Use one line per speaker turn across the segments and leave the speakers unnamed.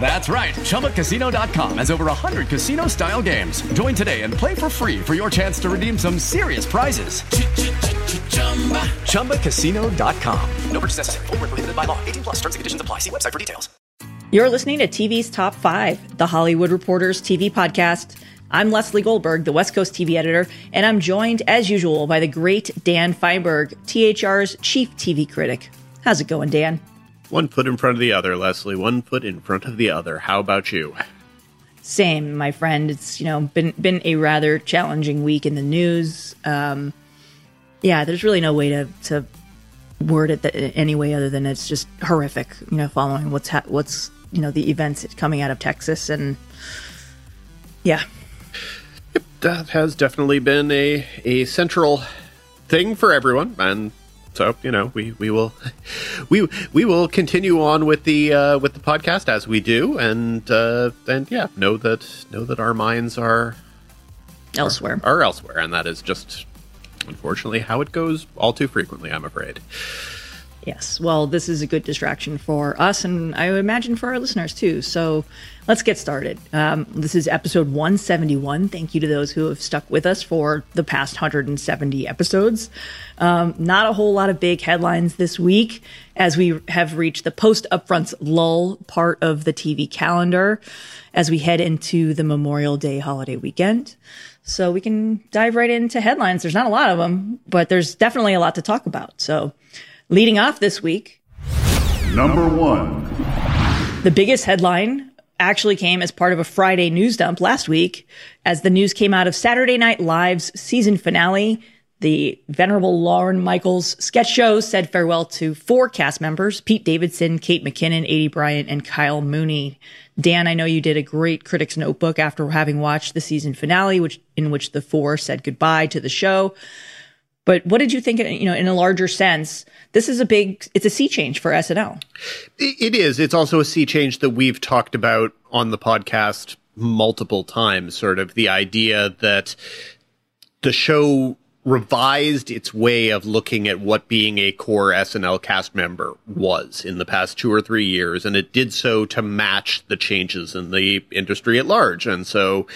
That's right. ChumbaCasino.com has over 100 casino style games. Join today and play for free for your chance to redeem some serious prizes. ChumbaCasino.com. No purchase necessary. Full prohibited by law. 18 plus terms and conditions apply. See website for details.
You're listening to TV's Top 5, the Hollywood Reporters TV podcast. I'm Leslie Goldberg, the West Coast TV editor, and I'm joined, as usual, by the great Dan Fienberg, THR's chief TV critic. How's it going, Dan?
One foot in front of the other, Leslie. One foot in front of the other. How about you?
Same, my friend. It's you know been been a rather challenging week in the news. Um, yeah, there's really no way to to word it that, any way other than it's just horrific. You know, following what's ha- what's you know the events coming out of Texas and yeah,
yep, that has definitely been a a central thing for everyone, and so you know we we will we we will continue on with the uh, with the podcast as we do and uh, and yeah know that know that our minds are
elsewhere.
are, are elsewhere. And that is just unfortunately how it goes all too frequently i'm afraid
Yes. Well, this is a good distraction for us, and I imagine for our listeners too. So let's get started. Um, this is episode 171. Thank you to those who have stuck with us for the past 170 episodes. Um, not a whole lot of big headlines this week as we have reached the post upfronts lull part of the TV calendar as we head into the Memorial Day holiday weekend. So we can dive right into headlines. There's not a lot of them, but there's definitely a lot to talk about. So Leading off this week,
number one.
The biggest headline actually came as part of a Friday news dump last week as the news came out of Saturday Night Live's season finale. The venerable Lorne Michaels sketch show said farewell to four cast members Pete Davidson, Kate McKinnon, Aidy Bryant, and Kyle Mooney. Dan, I know you did a great critic's notebook after having watched the season finale, which in which the four said goodbye to the show. But what did you think, you know, in a larger sense? This is a big, it's a sea change for SNL.
It is. It's also a sea change that we've talked about on the podcast multiple times, sort of the idea that the show revised its way of looking at what being a core SNL cast member was in the past two or three years. And it did so to match the changes in the industry at large. And so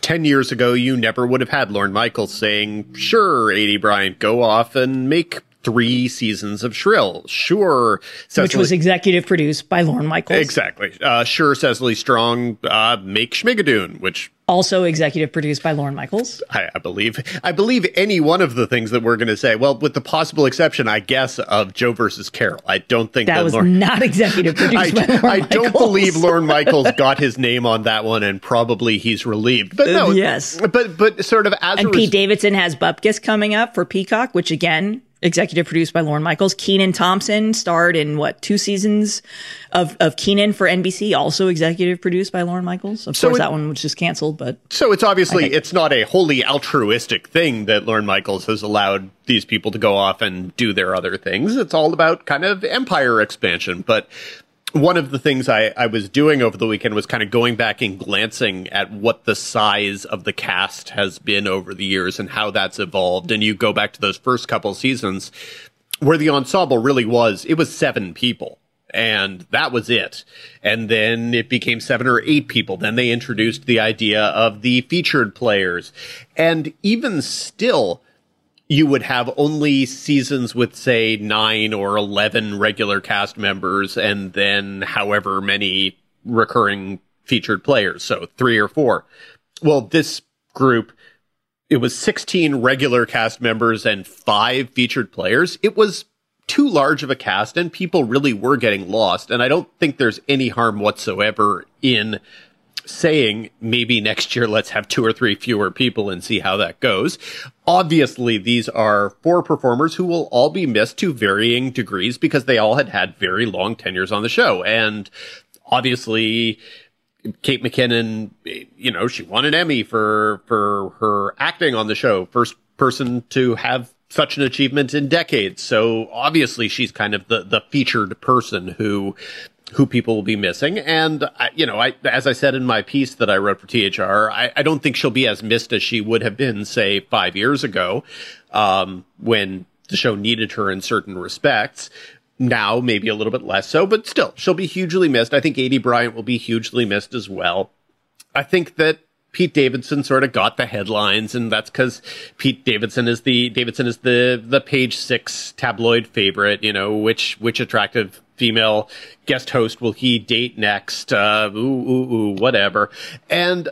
10 years ago, you never would have had Lorne Michaels saying, sure, Aidy Bryant, go off and make three seasons of Shrill. Sure.
Cecily, Which was executive produced by Lorne Michaels.
Exactly. Uh, sure, Cecily Strong, uh, make Schmigadoon, which
also executive produced by Lorne Michaels.
I, I, believe. I believe any one of the things that we're going to say. Well, with the possible exception, I guess, of Joe versus Carole. I don't think
that, that was Lorne, not executive produced I,
I don't believe Lorne Michaels got his name on that one, and probably he's relieved. But no, uh,
yes.
But but sort of as
and Pete res- Davidson has Bupkis coming up for Peacock, which again executive produced by Lorne Michaels. Kenan Thompson starred in what two seasons of of Kenan for NBC, also executive produced by Lorne Michaels. Of so course, it, that one was just canceled, but
so it's obviously it's not a wholly altruistic thing that Lorne Michaels has allowed these people to go off and do their other things. It's all about kind of empire expansion, but one of the things I, I was doing over the weekend was kind of going back and glancing at what the size of the cast has been over the years and how that's evolved. And you go back to those first couple seasons where the ensemble really was, it was seven people. And that was it. And then it became seven or eight people. Then they introduced the idea of the featured players. And even still, you would have only seasons with say nine or 11 regular cast members and then however many recurring featured players. So three or four. Well, this group, it was 16 regular cast members and five featured players. It was too large of a cast and people really were getting lost. And I don't think there's any harm whatsoever in saying maybe next year let's have two or three fewer people and see how that goes. Obviously, these are four performers who will all be missed to varying degrees because they all had had very long tenures on the show. And obviously, Kate McKinnon, you know, she won an Emmy for, for her acting on the show. First person to have such an achievement in decades. So obviously she's kind of the, the featured person who, who people will be missing. And, I, you know, I, as I said in my piece that I wrote for THR, I, I don't think she'll be as missed as she would have been, say, five years ago, um, when the show needed her in certain respects. Now, maybe a little bit less so, but still, she'll be hugely missed. I think Aidy Bryant will be hugely missed as well. I think that Pete Davidson sort of got the headlines, and that's because Pete Davidson is the Davidson is the the page six tabloid favorite. You know, which which attractive female guest host will he date next? Uh, ooh, ooh, ooh, whatever. And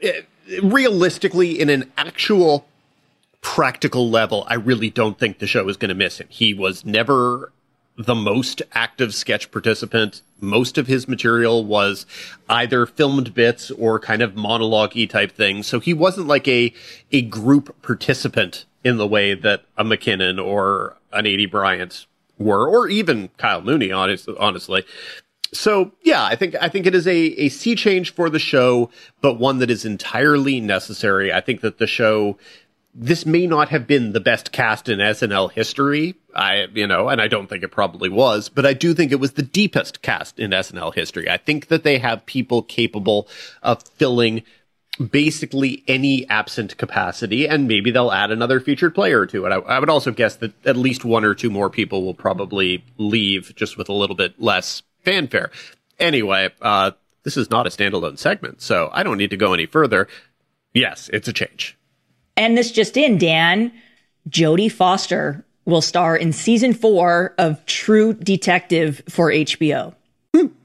it, realistically, in an actual practical level, I really don't think the show is going to miss him. He was never the most active sketch participant. Most of his material was either filmed bits or kind of monologue type things. So he wasn't like a, a group participant in the way that a McKinnon or an Aidy Bryant were, or even Kyle Mooney, honest, honestly. So yeah, I think, I think it is a, a sea change for the show, but one that is entirely necessary. I think that the show this may not have been the best cast in SNL history. I, you know, and I don't think it probably was, but I do think it was the deepest cast in SNL history. I think that they have people capable of filling basically any absent capacity, and maybe they'll add another featured player to it. I, I, would also guess that at least one or two more people will probably leave just with a little bit less fanfare. Anyway, uh, this is not a standalone segment, so I don't need to go any further. Yes, it's a change.
And this just in, Dan, Jodie Foster will star in season four of True Detective for HBO.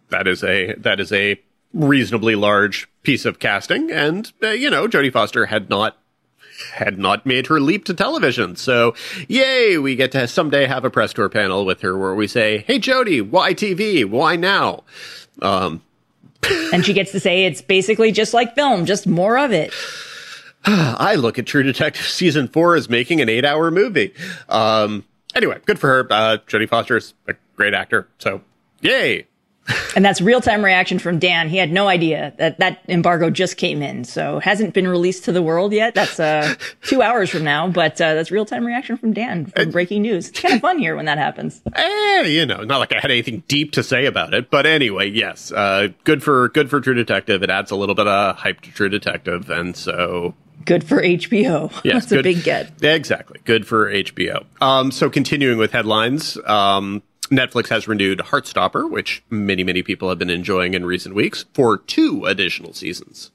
That is a that is a reasonably large piece of casting, and uh, you know, Jodie Foster had not had not made her leap to television. So, yay, we get to someday have a press tour panel with her where we say, "Hey, Jodie, why TV? Why now?" Um,
and she gets to say it's basically just like film, just more of it.
I look at True Detective season four as making an eight hour movie. Um, anyway, good for her. Uh, Jodie Foster is a great actor. So yay.
and that's real time reaction from Dan. He had no idea that that embargo just came in, so hasn't been released to the world yet. That's uh, two hours from now, but uh, that's real time reaction from Dan from breaking news. It's kind of fun here when that happens.
Eh, you know, not like I had anything deep to say about it, but anyway, yes, uh, good for good for True Detective. It adds a little bit of hype to True Detective, and so
good for HBO.
Yes,
That's
good,
a big get.
Exactly. Good for HBO. Um, so continuing with headlines, um, Netflix has renewed Heartstopper, which many, many people have been enjoying in recent weeks, for two additional seasons.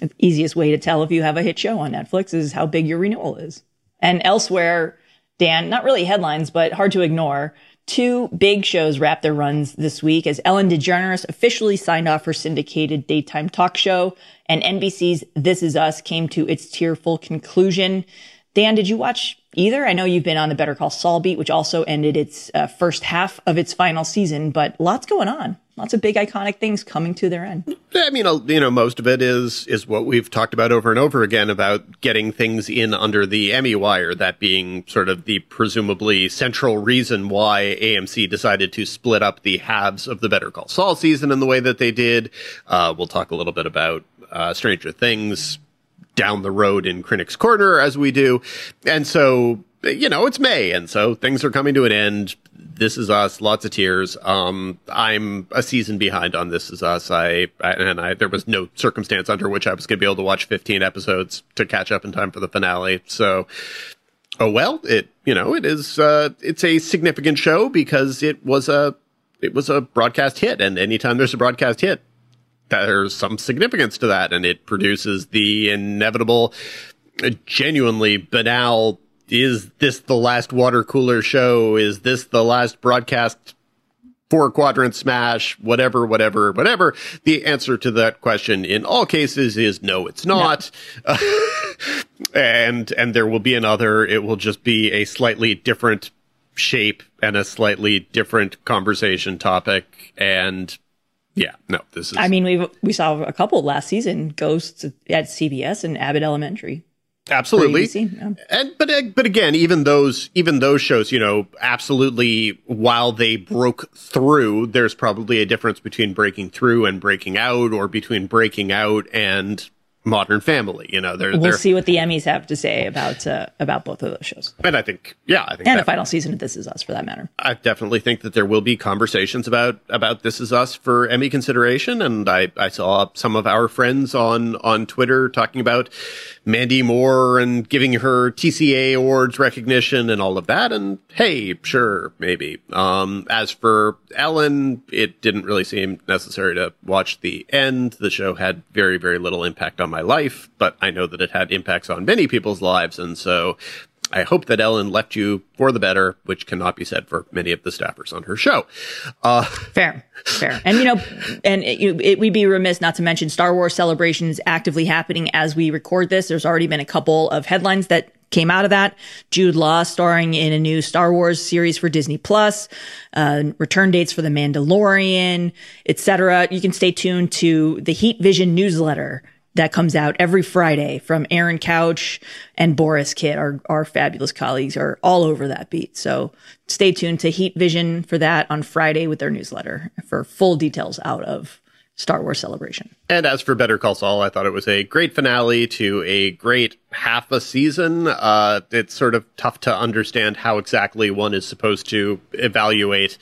The easiest way to tell if you have a hit show on Netflix is how big your renewal is. And elsewhere, Dan, not really headlines, but hard to ignore. Two big shows wrap their runs this week as Ellen DeGeneres officially signed off her syndicated daytime talk show and NBC's This Is Us came to its tearful conclusion. Dan, did you watch either? I know you've been on the Better Call Saul beat, which also ended its uh, first half of its final season, but lots going on. Lots of big iconic things coming to their end.
I mean, you know, most of it is is what we've talked about over and over again about getting things in under the Emmy wire. That being sort of the presumably central reason why AMC decided to split up the halves of the Better Call Saul season in the way that they did. Uh, we'll talk a little bit about uh, Stranger Things down the road in Critics Corner as we do. And so, you know, it's May. And so things are coming to an end. This is us, lots of tears. Um, I'm a season behind on This Is Us. I, and I, there was no circumstance under which I was going to be able to watch 15 episodes to catch up in time for the finale. So, oh well, it, you know, it is, uh, it's a significant show because it was a, it was a broadcast hit. And anytime there's a broadcast hit, there's some significance to that, and it produces the inevitable, genuinely banal. Is this the last water cooler show? Is this the last broadcast four quadrant smash? Whatever, whatever, whatever. The answer to that question in all cases is no, it's not. No. and and there will be another. It will just be a slightly different shape and a slightly different conversation topic. And yeah, no, this is.
I mean, we we saw a couple last season, Ghosts at CBS and Abbott Elementary.
Absolutely.
Yeah.
And but uh, but again, even those even those shows, you know, absolutely while they broke through, there's probably a difference between breaking through and breaking out or between breaking out and Modern Family. You know, they're,
We'll
they're
see what the Emmys have to say about uh, about both of those shows,
and I think yeah, I think
and the final season of This Is Us, for that matter.
I definitely think that there will be conversations about about This Is Us for Emmy consideration, and I, I saw some of our friends on on Twitter talking about Mandy Moore and giving her TCA awards recognition and all of that. And hey, sure, maybe. Um, as for Ellen, it didn't really seem necessary to watch the end. The show had very very little impact on my life, but I know that it had impacts on many people's lives, and so I hope that Ellen left you for the better, which cannot be said for many of the staffers on her show. Uh,
Fair, fair, and you know, and it, it, we'd be remiss not to mention Star Wars celebrations actively happening as we record this. There's already been a couple of headlines that came out of that. Jude Law starring in a new Star Wars series for Disney Plus, uh, return dates for The Mandalorian, etc. You can stay tuned to the Heat Vision newsletter that comes out every Friday from Aaron Couch and Borys Kit. Our, our fabulous colleagues are all over that beat. So stay tuned to Heat Vision for that on Friday with their newsletter for full details out of Star Wars Celebration.
and as for Better Call Saul, I thought it was a great finale to a great half a season. Uh, it's sort of tough to understand how exactly one is supposed to evaluate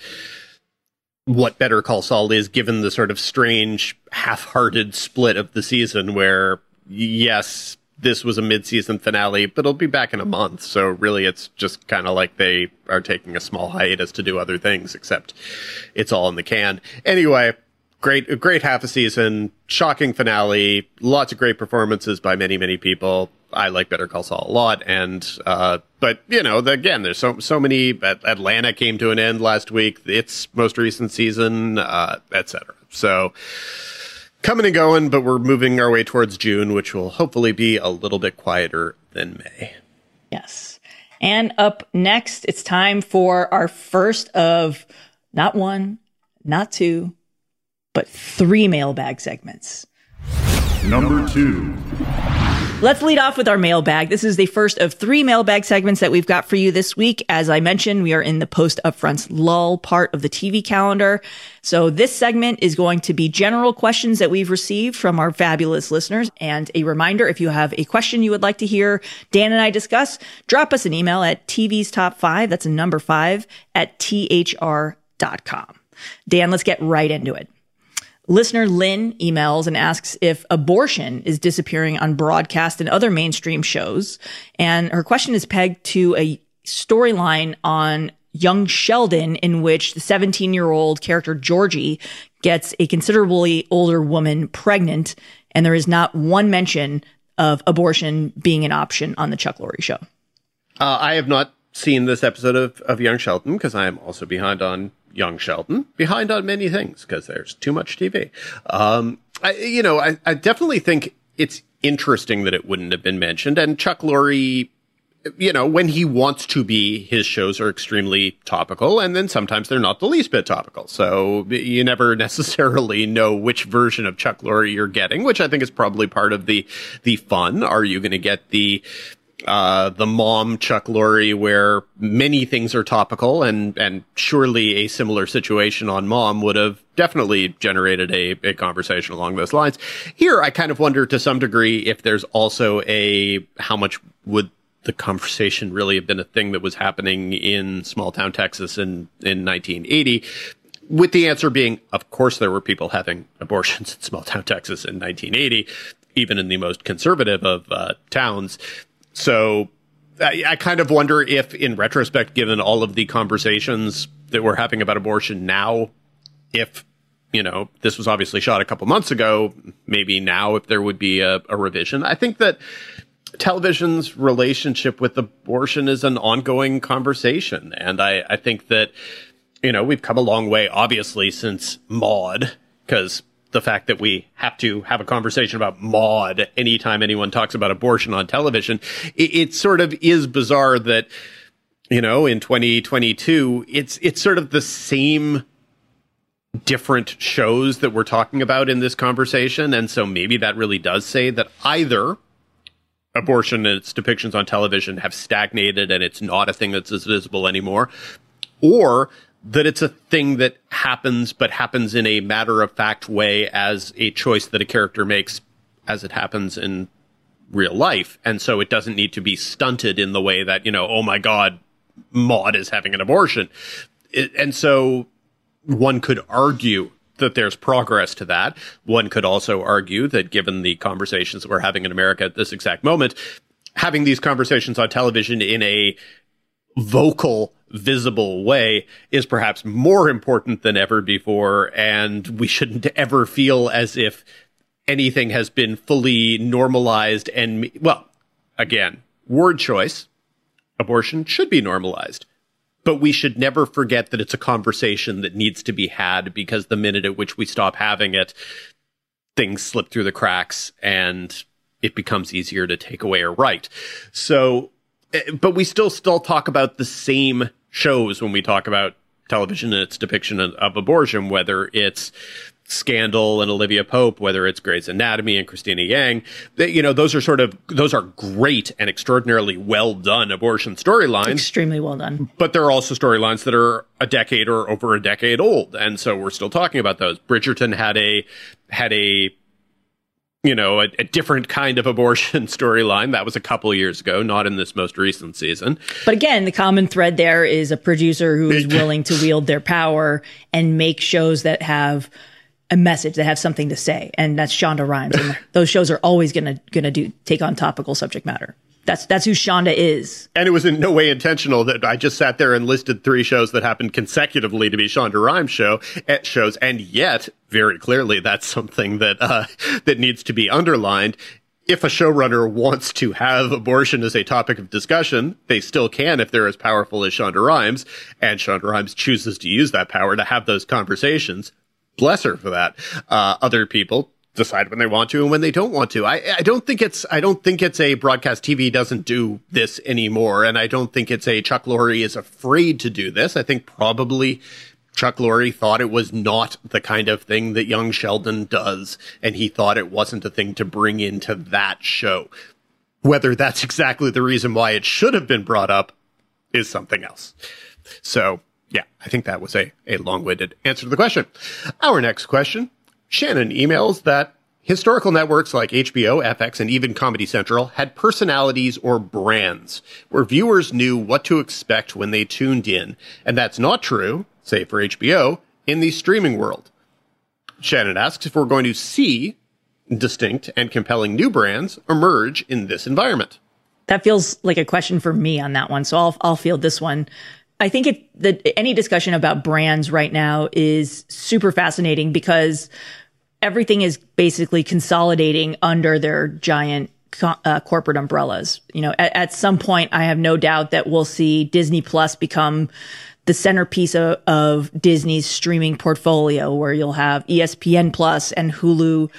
what Better Call Saul is, given the sort of strange, half-hearted split of the season, where yes, this was a mid-season finale, but it'll be back in a month. So really, it's just kind of like they are taking a small hiatus to do other things, except it's all in the can. Anyway, great, great half a season, shocking finale, lots of great performances by many, many people. I like Better Call Saul a lot, and uh, but you know, the, again, there's so so many. Atlanta came to an end last week. Its most recent season, uh, etc. So coming and going, but we're moving our way towards June, which will hopefully be a little bit quieter than May.
Yes. And up next, it's time for our first of not one, not two, but three mailbag segments.
Number two.
Let's lead off with our mailbag. This is the first of three mailbag segments that we've got for you this week. As I mentioned, we are in the post upfronts lull part of the TV calendar. So this segment is going to be general questions that we've received from our fabulous listeners. And a reminder, if you have a question you would like to hear Dan and I discuss, drop us an email at TV's top five. That's a number five at thr.com. Dan, let's get right into it. Listener Lynn emails and asks if abortion is disappearing on broadcast and other mainstream shows. And her question is pegged to a storyline on Young Sheldon in which the 17 year old character Georgie gets a considerably older woman pregnant. And there is not one mention of abortion being an option on the Chuck Lorre show.
Uh, I have not seen this episode of, of Young Sheldon because I am also behind on Young Sheldon, behind on many things because there's too much TV. Um, I, you know, I, I definitely think it's interesting that it wouldn't have been mentioned. And Chuck Lorre, you know, when he wants to be, his shows are extremely topical, and then sometimes they're not the least bit topical. So you never necessarily know which version of Chuck Lorre you're getting, which I think is probably part of the the fun. Are you going to get the uh, the mom Chuck Lorre, where many things are topical, and and surely a similar situation on Mom would have definitely generated a, a conversation along those lines. Here, I kind of wonder to some degree if there's also a how much would the conversation really have been a thing that was happening in small town Texas in in 1980 with the answer being, of course, there were people having abortions in small town Texas in 1980, even in the most conservative of uh, towns. So I, I kind of wonder if, in retrospect, given all of the conversations that we're having about abortion now, if you know this was obviously shot a couple months ago, maybe now if there would be a, a revision. I think that television's relationship with abortion is an ongoing conversation, and I, I think that you know we've come a long way, obviously, since Maude, because the fact that we have to have a conversation about Maude anytime anyone talks about abortion on television, it, it sort of is bizarre that you know, in 2022, it's it's sort of the same different shows that we're talking about in this conversation. And so maybe that really does say that either abortion and its depictions on television have stagnated and it's not a thing that's as visible anymore, or that it's a thing that happens, but happens in a matter of fact way as a choice that a character makes as it happens in real life. And so it doesn't need to be stunted in the way that, you know, oh my God, Maude is having an abortion. It, and so one could argue that there's progress to that. One could also argue that given the conversations that we're having in America at this exact moment, having these conversations on television in a vocal, visible way is perhaps more important than ever before. And we shouldn't ever feel as if anything has been fully normalized and, well, again, word choice. Abortion should be normalized but we should never forget that it's a conversation that needs to be had because the minute at which we stop having it, things slip through the cracks and it becomes easier to take away or right So, Eh, but we still still talk about the same shows when we talk about television and its depiction of, of abortion, whether it's Scandal and Olivia Pope, whether it's Grey's Anatomy and Cristina Yang, they, you know, those are sort of those are great and extraordinarily well done abortion storylines.
Extremely well done.
But there are also storylines that are a decade or over a decade old, and so we're still talking about those. Bridgerton had a had a you know, a, a, different kind of abortion storyline. That was a couple years ago, not in this most recent season.
But again, the common thread there is a producer who is willing to wield their power and make shows that have a message that have something to say, and that's Shonda Rhimes. And those shows are always gonna gonna do take on topical subject matter. That's that's who Shonda is.
And it was in no way intentional that I just sat there and listed three shows that happened consecutively to be Shonda Rhimes show at shows, and yet very clearly that's something that uh, that needs to be underlined. If a showrunner wants to have abortion as a topic of discussion, they still can if they're as powerful as Shonda Rhimes, and Shonda Rhimes chooses to use that power to have those conversations bless her for that. Uh, other people decide when they want to and when they don't want to. I, I don't think it's I don't think it's a broadcast TV doesn't do this anymore, and I don't think it's a Chuck Lorre is afraid to do this. I think probably Chuck Lorre thought it was not the kind of thing that young Sheldon does, and he thought it wasn't a thing to bring into that show. Whether that's exactly the reason why it should have been brought up is something else. So yeah, I think that was a, a long winded answer to the question. Our next question Shannon emails that historical networks like HBO, FX, and even Comedy Central had personalities or brands where viewers knew what to expect when they tuned in. And that's not true, say for HBO, in the streaming world. Shannon asks if we're going to see distinct and compelling new brands emerge in this environment.
That feels like a question for me on that one. So I'll, I'll field this one. I think it, that any discussion about brands right now is super fascinating because everything is basically consolidating under their giant uh, corporate umbrellas. You know, at, at, some point, I have no doubt that we'll see Disney Plus become the centerpiece of, of Disney's streaming portfolio, where you'll have ESPN Plus and Hulu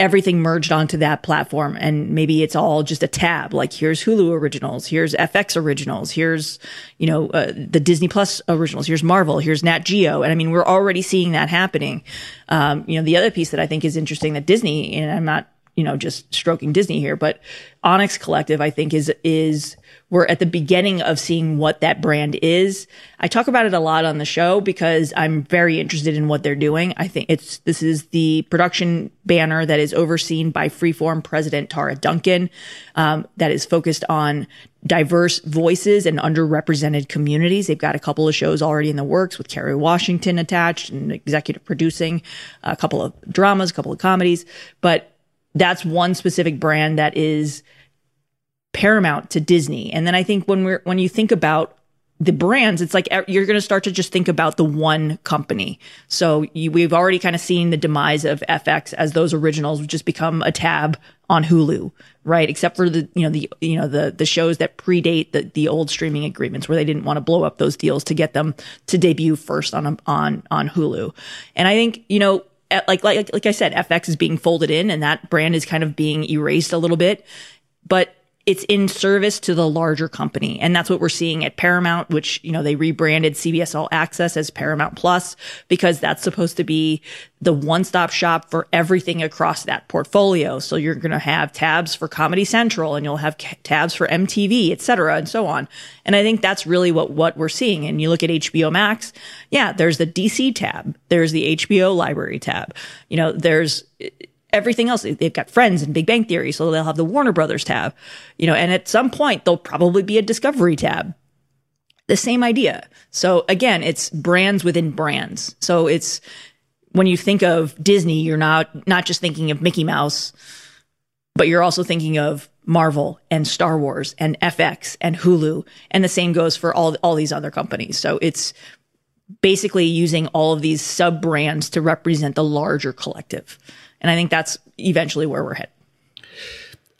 everything merged onto that platform and maybe it's all just a tab like here's hulu originals here's fx originals here's you know uh, the disney plus originals here's marvel here's nat geo and i mean we're already seeing that happening. Um, you know the other piece that i think is interesting that disney and i'm not you know just stroking disney here but onyx collective i think is is we're at the beginning of seeing what that brand is. I talk about it a lot on the show because I'm very interested in what they're doing. I think it's, this is the production banner that is overseen by Freeform president Tara Duncan, um, that is focused on diverse voices and underrepresented communities. They've got a couple of shows already in the works with Kerry Washington attached and executive producing, a couple of dramas, a couple of comedies, but that's one specific brand that is paramount to Disney. And then I think when we're when you think about the brands, it's like you're going to start to just think about the one company. So you, we've already kind of seen the demise of FX as those originals just become a tab on Hulu, right? Except for the you know the you know the the shows that predate the the old streaming agreements where they didn't want to blow up those deals to get them to debut first on on on Hulu. And I think you know like like like I said, FX is being folded in, and that brand is kind of being erased a little bit. But it's in service to the larger company. And that's what we're seeing at Paramount, which, you know, they rebranded CBS All Access as Paramount Plus because that's supposed to be the one stop shop for everything across that portfolio. So you're going to have tabs for Comedy Central and you'll have tabs for MTV, et cetera, and so on. And I think that's really what, what we're seeing. And you look at HBO Max. Yeah, there's the DC tab. There's the HBO library tab. You know, there's, everything else. They've got Friends and Big Bang Theory, so they'll have the Warner Brothers tab, you know, and at some point there'll probably be a Discovery tab. The same idea. So again, it's brands within brands. So it's when you think of Disney, you're not not just thinking of Mickey Mouse, but you're also thinking of Marvel and Star Wars and FX and Hulu, and the same goes for all all these other companies. So it's basically using all of these sub brands to represent the larger collective. And I think that's eventually where we're headed.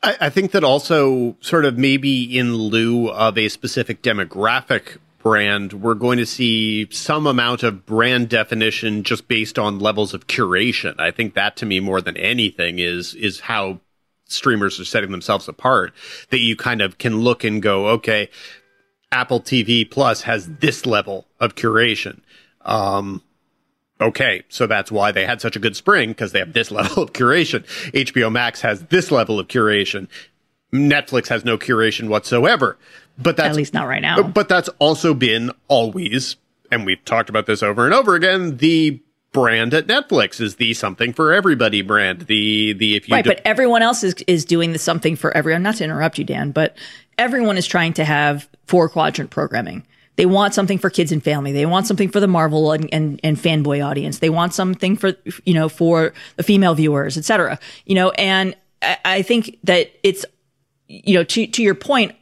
I, I think that also sort of maybe in lieu of a specific demographic brand, we're going to see some amount of brand definition just based on levels of curation. I think that to me more than anything is is how streamers are setting themselves apart. That you kind of can look and go, okay, Apple TV Plus has this level of curation. Um, okay, so that's why they had such a good spring because they have this level of curation. HBO Max has this level of curation. Netflix has no curation whatsoever. But that's
at least not right now.
But that's also been always, and we've talked about this over and over again, the brand at Netflix is the something for everybody brand. The the if you
right, do- but everyone else is is doing the something for everyone. Not to interrupt you, Dan, but everyone is trying to have four quadrant programming. They want something for kids and family. They want something for the Marvel and, and, and fanboy audience. They want something for, you know, for the female viewers, etc. You know, and I, I think that it's, you know, to, to your point,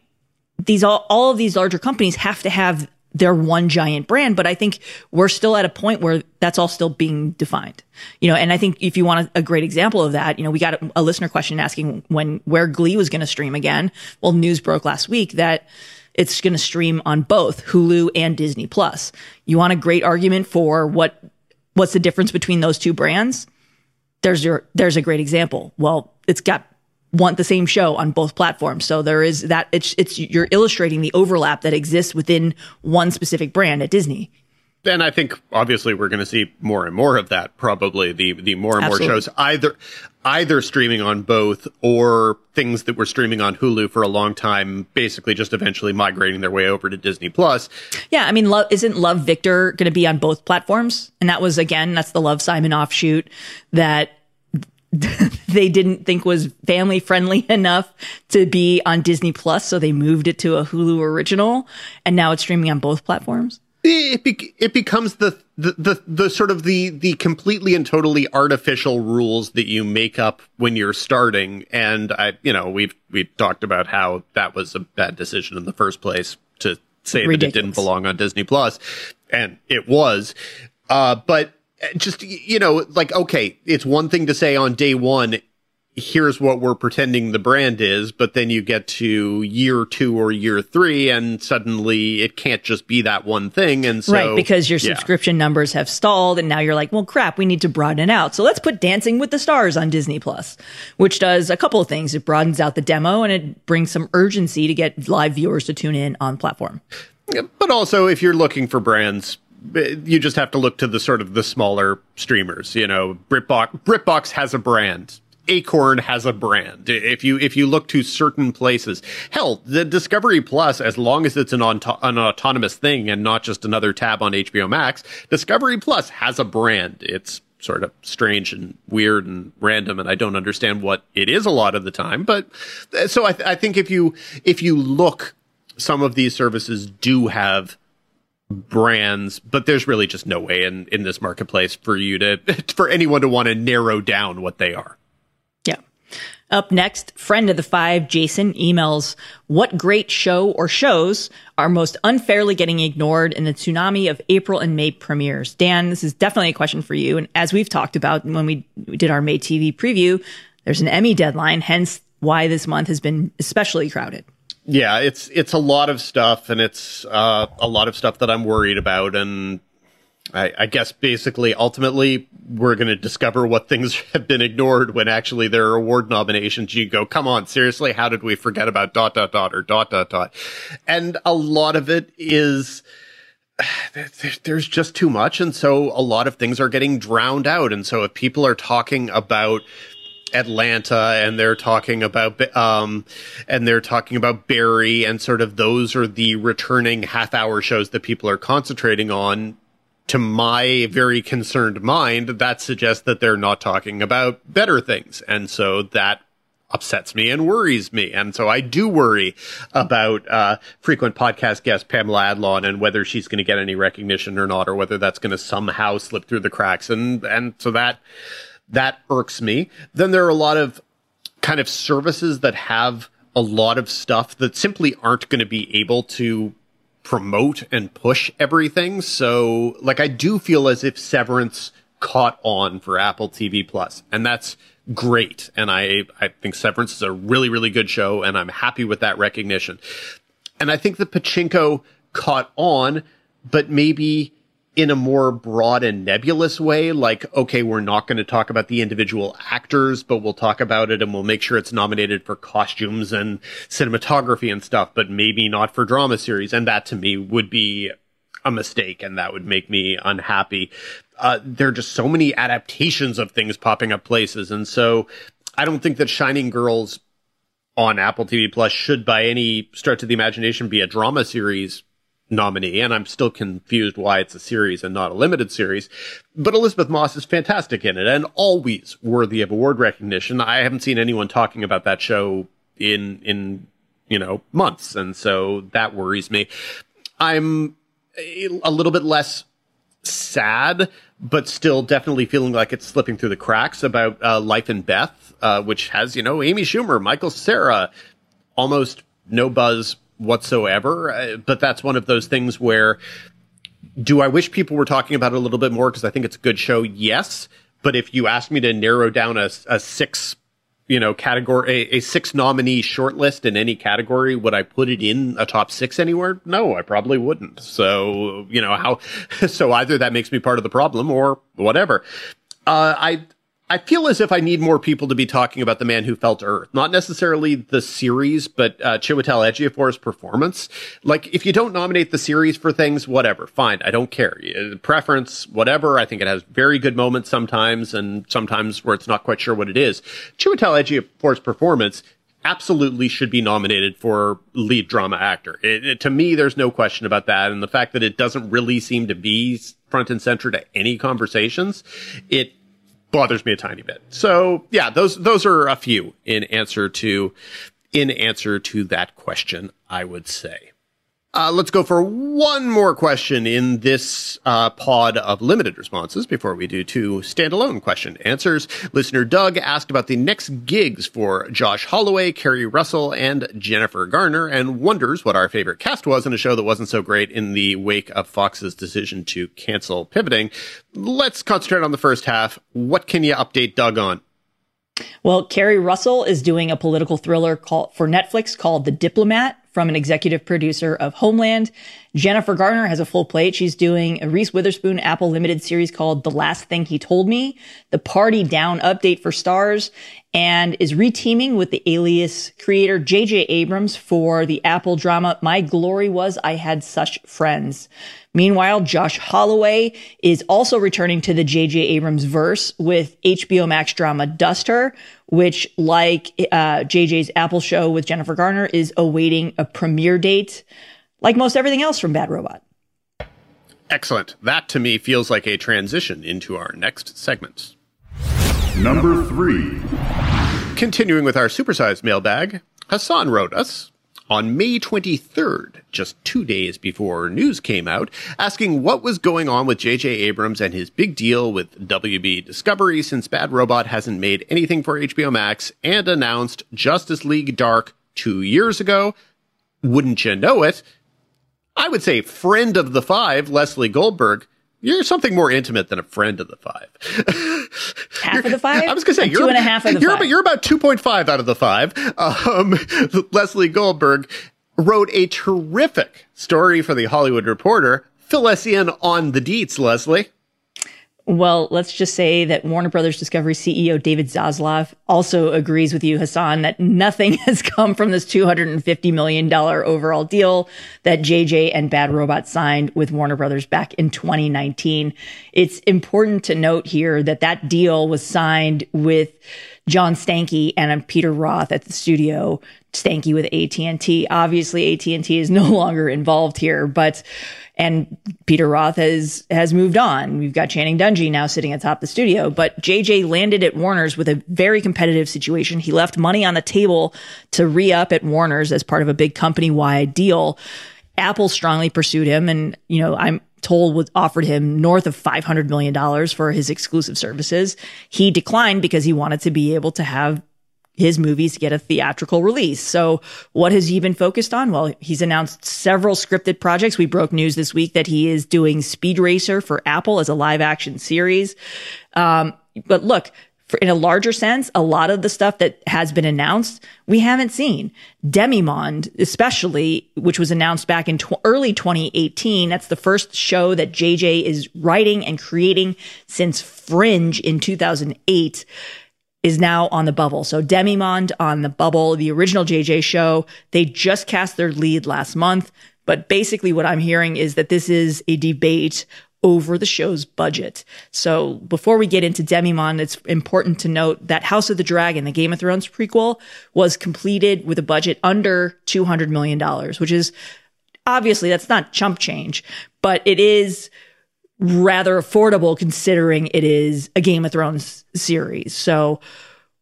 these all, all of these larger companies have to have their one giant brand, but I think we're still at a point where that's all still being defined. You know, and I think if you want a, a great example of that, you know, we got a, a listener question asking when where Glee was going to stream again. Well, news broke last week that it's going to stream on both Hulu and Disney Plus. You want a great argument for what what's the difference between those two brands? There's your there's a great example. Well, it's got want the same show on both platforms. So there is that it's it's you're illustrating the overlap that exists within one specific brand at Disney.
And I think obviously we're going to see more and more of that. Probably the the more and Absolutely. more shows either either streaming on both or things that were streaming on Hulu for a long time, basically just eventually migrating their way over to Disney Plus.
Yeah, I mean, Love, isn't Love Victor going to be on both platforms? And that was again, that's the Love Simon offshoot that they didn't think was family friendly enough to be on Disney Plus, so they moved it to a Hulu original, and now it's streaming on both platforms
it be- it becomes the, the the the sort of the the completely and totally artificial rules that you make up when you're starting. And i you know we've we've talked about how that was a bad decision in the first place to say Ridiculous. that it didn't belong on disney plus. And it was. Uh but just you know like okay it's one thing to say on day 1 here's what we're pretending the brand is, but then you get to year two or year three, and suddenly it can't just be that one thing. And so,
right, because your subscription numbers have stalled, and now you're like, well, crap, we need to broaden it out. So let's put Dancing with the Stars on Disney Plus, which does a couple of things. It broadens out the demo, and it brings some urgency to get live viewers to tune in on platform.
But also, if you're looking for brands eh, you just have to look to the sort of the smaller streamers. You know, BritBox BritBox has a brand. Acorn has a brand. If you if you look to certain places, hell, the Discovery Plus, as long as it's an, an autonomous thing and not just another tab on HBO Max, Discovery Plus has a brand. It's sort of strange and weird and random, and I don't understand what it is a lot of the time. But so I, th- I think if you if you look, some of these services do have brands, but there's really just no way in in this marketplace for you to for anyone to want to narrow down what they are.
Up next, friend of the five, Jason, emails What great show or shows are most unfairly getting ignored in the tsunami of April and May premieres? Dan, this is definitely a question for you. And as we've talked about when we, did our May TV preview, there's an Emmy deadline, hence why this month has been especially crowded.
Yeah, it's it's a lot of stuff, and it's uh, a lot of stuff that I'm worried about, and I, I guess basically, ultimately, we're going to discover what things have been ignored when actually there are award nominations. You go, come on, seriously, how did we forget about dot dot dot or dot dot dot? And a lot of it is there's just too much. And so a lot of things are getting drowned out. And so if people are talking about Atlanta and they're talking about, um, and they're talking about Barry and sort of those are the returning half hour shows that people are concentrating on. To my very concerned mind, that suggests that they're not talking about better things. And so that upsets me and worries me. And so I do worry about uh, frequent podcast guest Pamela Adlon and whether she's going to get any recognition or not, or whether that's going to somehow slip through the cracks. And and so that that irks me. Then there are a lot of kind of services that have a lot of stuff that simply aren't going to be able to promote and push everything. So like I do feel as if Severance caught on for Apple TV Plus, and that's great. And I, I think Severance is a really, really good show and I'm happy with that recognition. And I think the Pachinko caught on, but maybe in a more broad and nebulous way, like, okay, we're not going to talk about the individual actors, but we'll talk about it and we'll make sure it's nominated for costumes and cinematography and stuff, but maybe not for drama series. And that to me would be a mistake and that would make me unhappy uh, there are just so many adaptations of things popping up places. And so I don't think that Shining Girls on Apple TV Plus should by any stretch of the imagination be a drama series nominee. And I'm still confused why it's a series and not a limited series. But Elisabeth Moss is fantastic in it and always worthy of award recognition. I haven't seen anyone talking about that show in, in, you know, months. And so that worries me. I'm a little bit less sad, but still definitely feeling like it's slipping through the cracks about uh, Life and Beth, uh, which has, you know, Amy Schumer, Michael Cera, almost no buzz whatsoever. Uh, but that's one of those things where do I wish people were talking about it a little bit more because I think it's a good show? Yes. But if you ask me to narrow down a, a six you know, category, a, a six nominee shortlist in any category, would I put it in a top six anywhere? No, I probably wouldn't. So, you know, how, so either that makes me part of the problem or whatever. Uh, I, I feel as if I need more people to be talking about the man who fell to Earth, not necessarily the series, but uh, Chiwetel Ejiofor's performance. Like, if you don't nominate the series for things, whatever, fine, I don't care. Preference, whatever. I think it has very good moments sometimes, and sometimes where it's not quite sure what it is. Chiwetel Ejiofor's performance absolutely should be nominated for lead drama actor. It, it, to me, there's no question about that, and the fact that it doesn't really seem to be front and center to any conversations, it bothers me a tiny bit. So yeah, those those are a few in answer to in answer to that question, I would say. Uh, let's go for one more question in this uh, pod of limited responses before we do two standalone question answers. Listener Doug asked about the next gigs for Josh Holloway, Keri Russell, and Jennifer Garner, and wonders what our favorite cast was in a show that wasn't so great in the wake of Fox's decision to cancel pivoting. Let's concentrate on the first half. What can you update Doug on?
Well, Keri Russell is doing a political thriller for Netflix called The Diplomat from an executive producer of Homeland. Jennifer Garner has a full plate. She's doing a Reese Witherspoon Apple limited series called The Last Thing He Told Me, the Party Down update for Starz, and is reteaming with the Alias creator J.J. Abrams for the Apple drama My Glory Was I Had Such Friends. Meanwhile, Josh Holloway is also returning to the J.J. Abrams verse with HBO Max drama Duster, which, like uh, JJ's Apple show with Jennifer Garner, is awaiting a premiere date, like most everything else from Bad Robot.
Excellent. That to me feels like a transition into our next segment.
Number three.
Continuing with our supersized mailbag, Hassan wrote us on May 23rd, just two days before news came out, asking what was going on with J.J. Abrams and his big deal with WB Discovery since Bad Robot hasn't made anything for HBO Max and announced Justice League Dark two years ago. Wouldn't you know it? I would say friend of the five, Leslie Goldberg, you're something more intimate than a friend of the five.
half of the five?
I was going to say,
you're, two and a half of the
you're,
five.
You're about 2.5 out of the five. Um, Leslie Goldberg wrote a terrific story for the Hollywood Reporter Fill us in on the deets, Leslie.
Well, let's just say that Warner Brothers Discovery CEO David Zaslav also agrees with you, Hassan, that nothing has come from this $250 million overall deal that JJ and Bad Robot signed with Warner Brothers back in 2019. It's important to note here that that deal was signed with John Stankey and Peter Roth at the studio, Stankey with AT&T. Obviously, AT&T is no longer involved here, but and Peter Roth has has moved on. We've got Channing Dungey now sitting atop the studio, but JJ landed at Warner's with a very competitive situation. He left money on the table to re-up at Warner's as part of a big company-wide deal. Apple strongly pursued him, and you know I'm told was offered him north of $500 million for his exclusive services. He declined because he wanted to be able to have his movies get a theatrical release. So what has he been focused on? Well, he's announced several scripted projects. We broke news this week that he is doing Speed Racer for Apple as a live action series. Um, but look, for, in a larger sense, a lot of the stuff that has been announced, we haven't seen. Demimonde, especially, which was announced back in tw- early 2018. That's the first show that JJ is writing and creating since Fringe in 2008 is now on the bubble. So Demimonde on the bubble, the original JJ show, they just cast their lead last month. But basically what I'm hearing is that this is a debate over the show's budget. So before we get into Demimonde, it's important to note that House of the Dragon, the Game of Thrones prequel, was completed with a budget under $200 million, which is obviously that's not chump change, but it is rather affordable considering it is a Game of Thrones series. So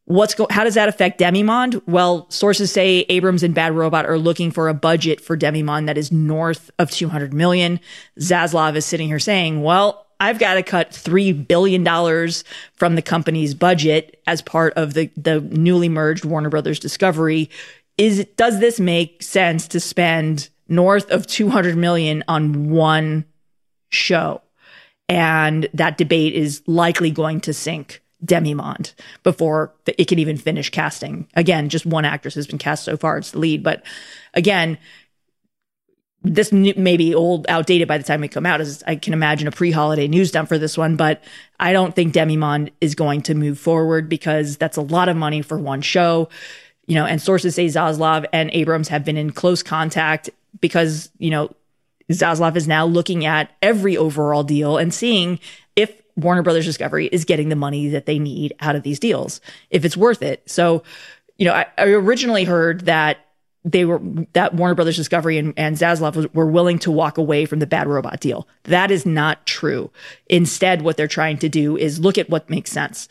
what's go- how does that affect Demimonde? Well, sources say Abrams and Bad Robot are looking for a budget for Demimonde that is north of 200 million. Zaslav is sitting here saying, well, I've got to cut $3 billion from the company's budget as part of the, the newly merged Warner Brothers Discovery. Is, does this make sense to spend north of 200 million on one show? And that debate is likely going to sink Demimonde before it can even finish casting. Again, just one actress has been cast so far; it's the lead. But again, this may be old, outdated by the time we come out. As I can imagine a pre-holiday news dump for this one, but I don't think Demimonde is going to move forward because that's a lot of money for one show. You know, and sources say Zaslav and Abrams have been in close contact because you know Zaslav is now looking at every overall deal and seeing if Warner Brothers Discovery is getting the money that they need out of these deals, if it's worth it. So, you know, I, I originally heard that they were that Warner Brothers Discovery and, and Zaslav was, were willing to walk away from the Bad Robot deal. That is not true. Instead, what they're trying to do is look at what makes sense.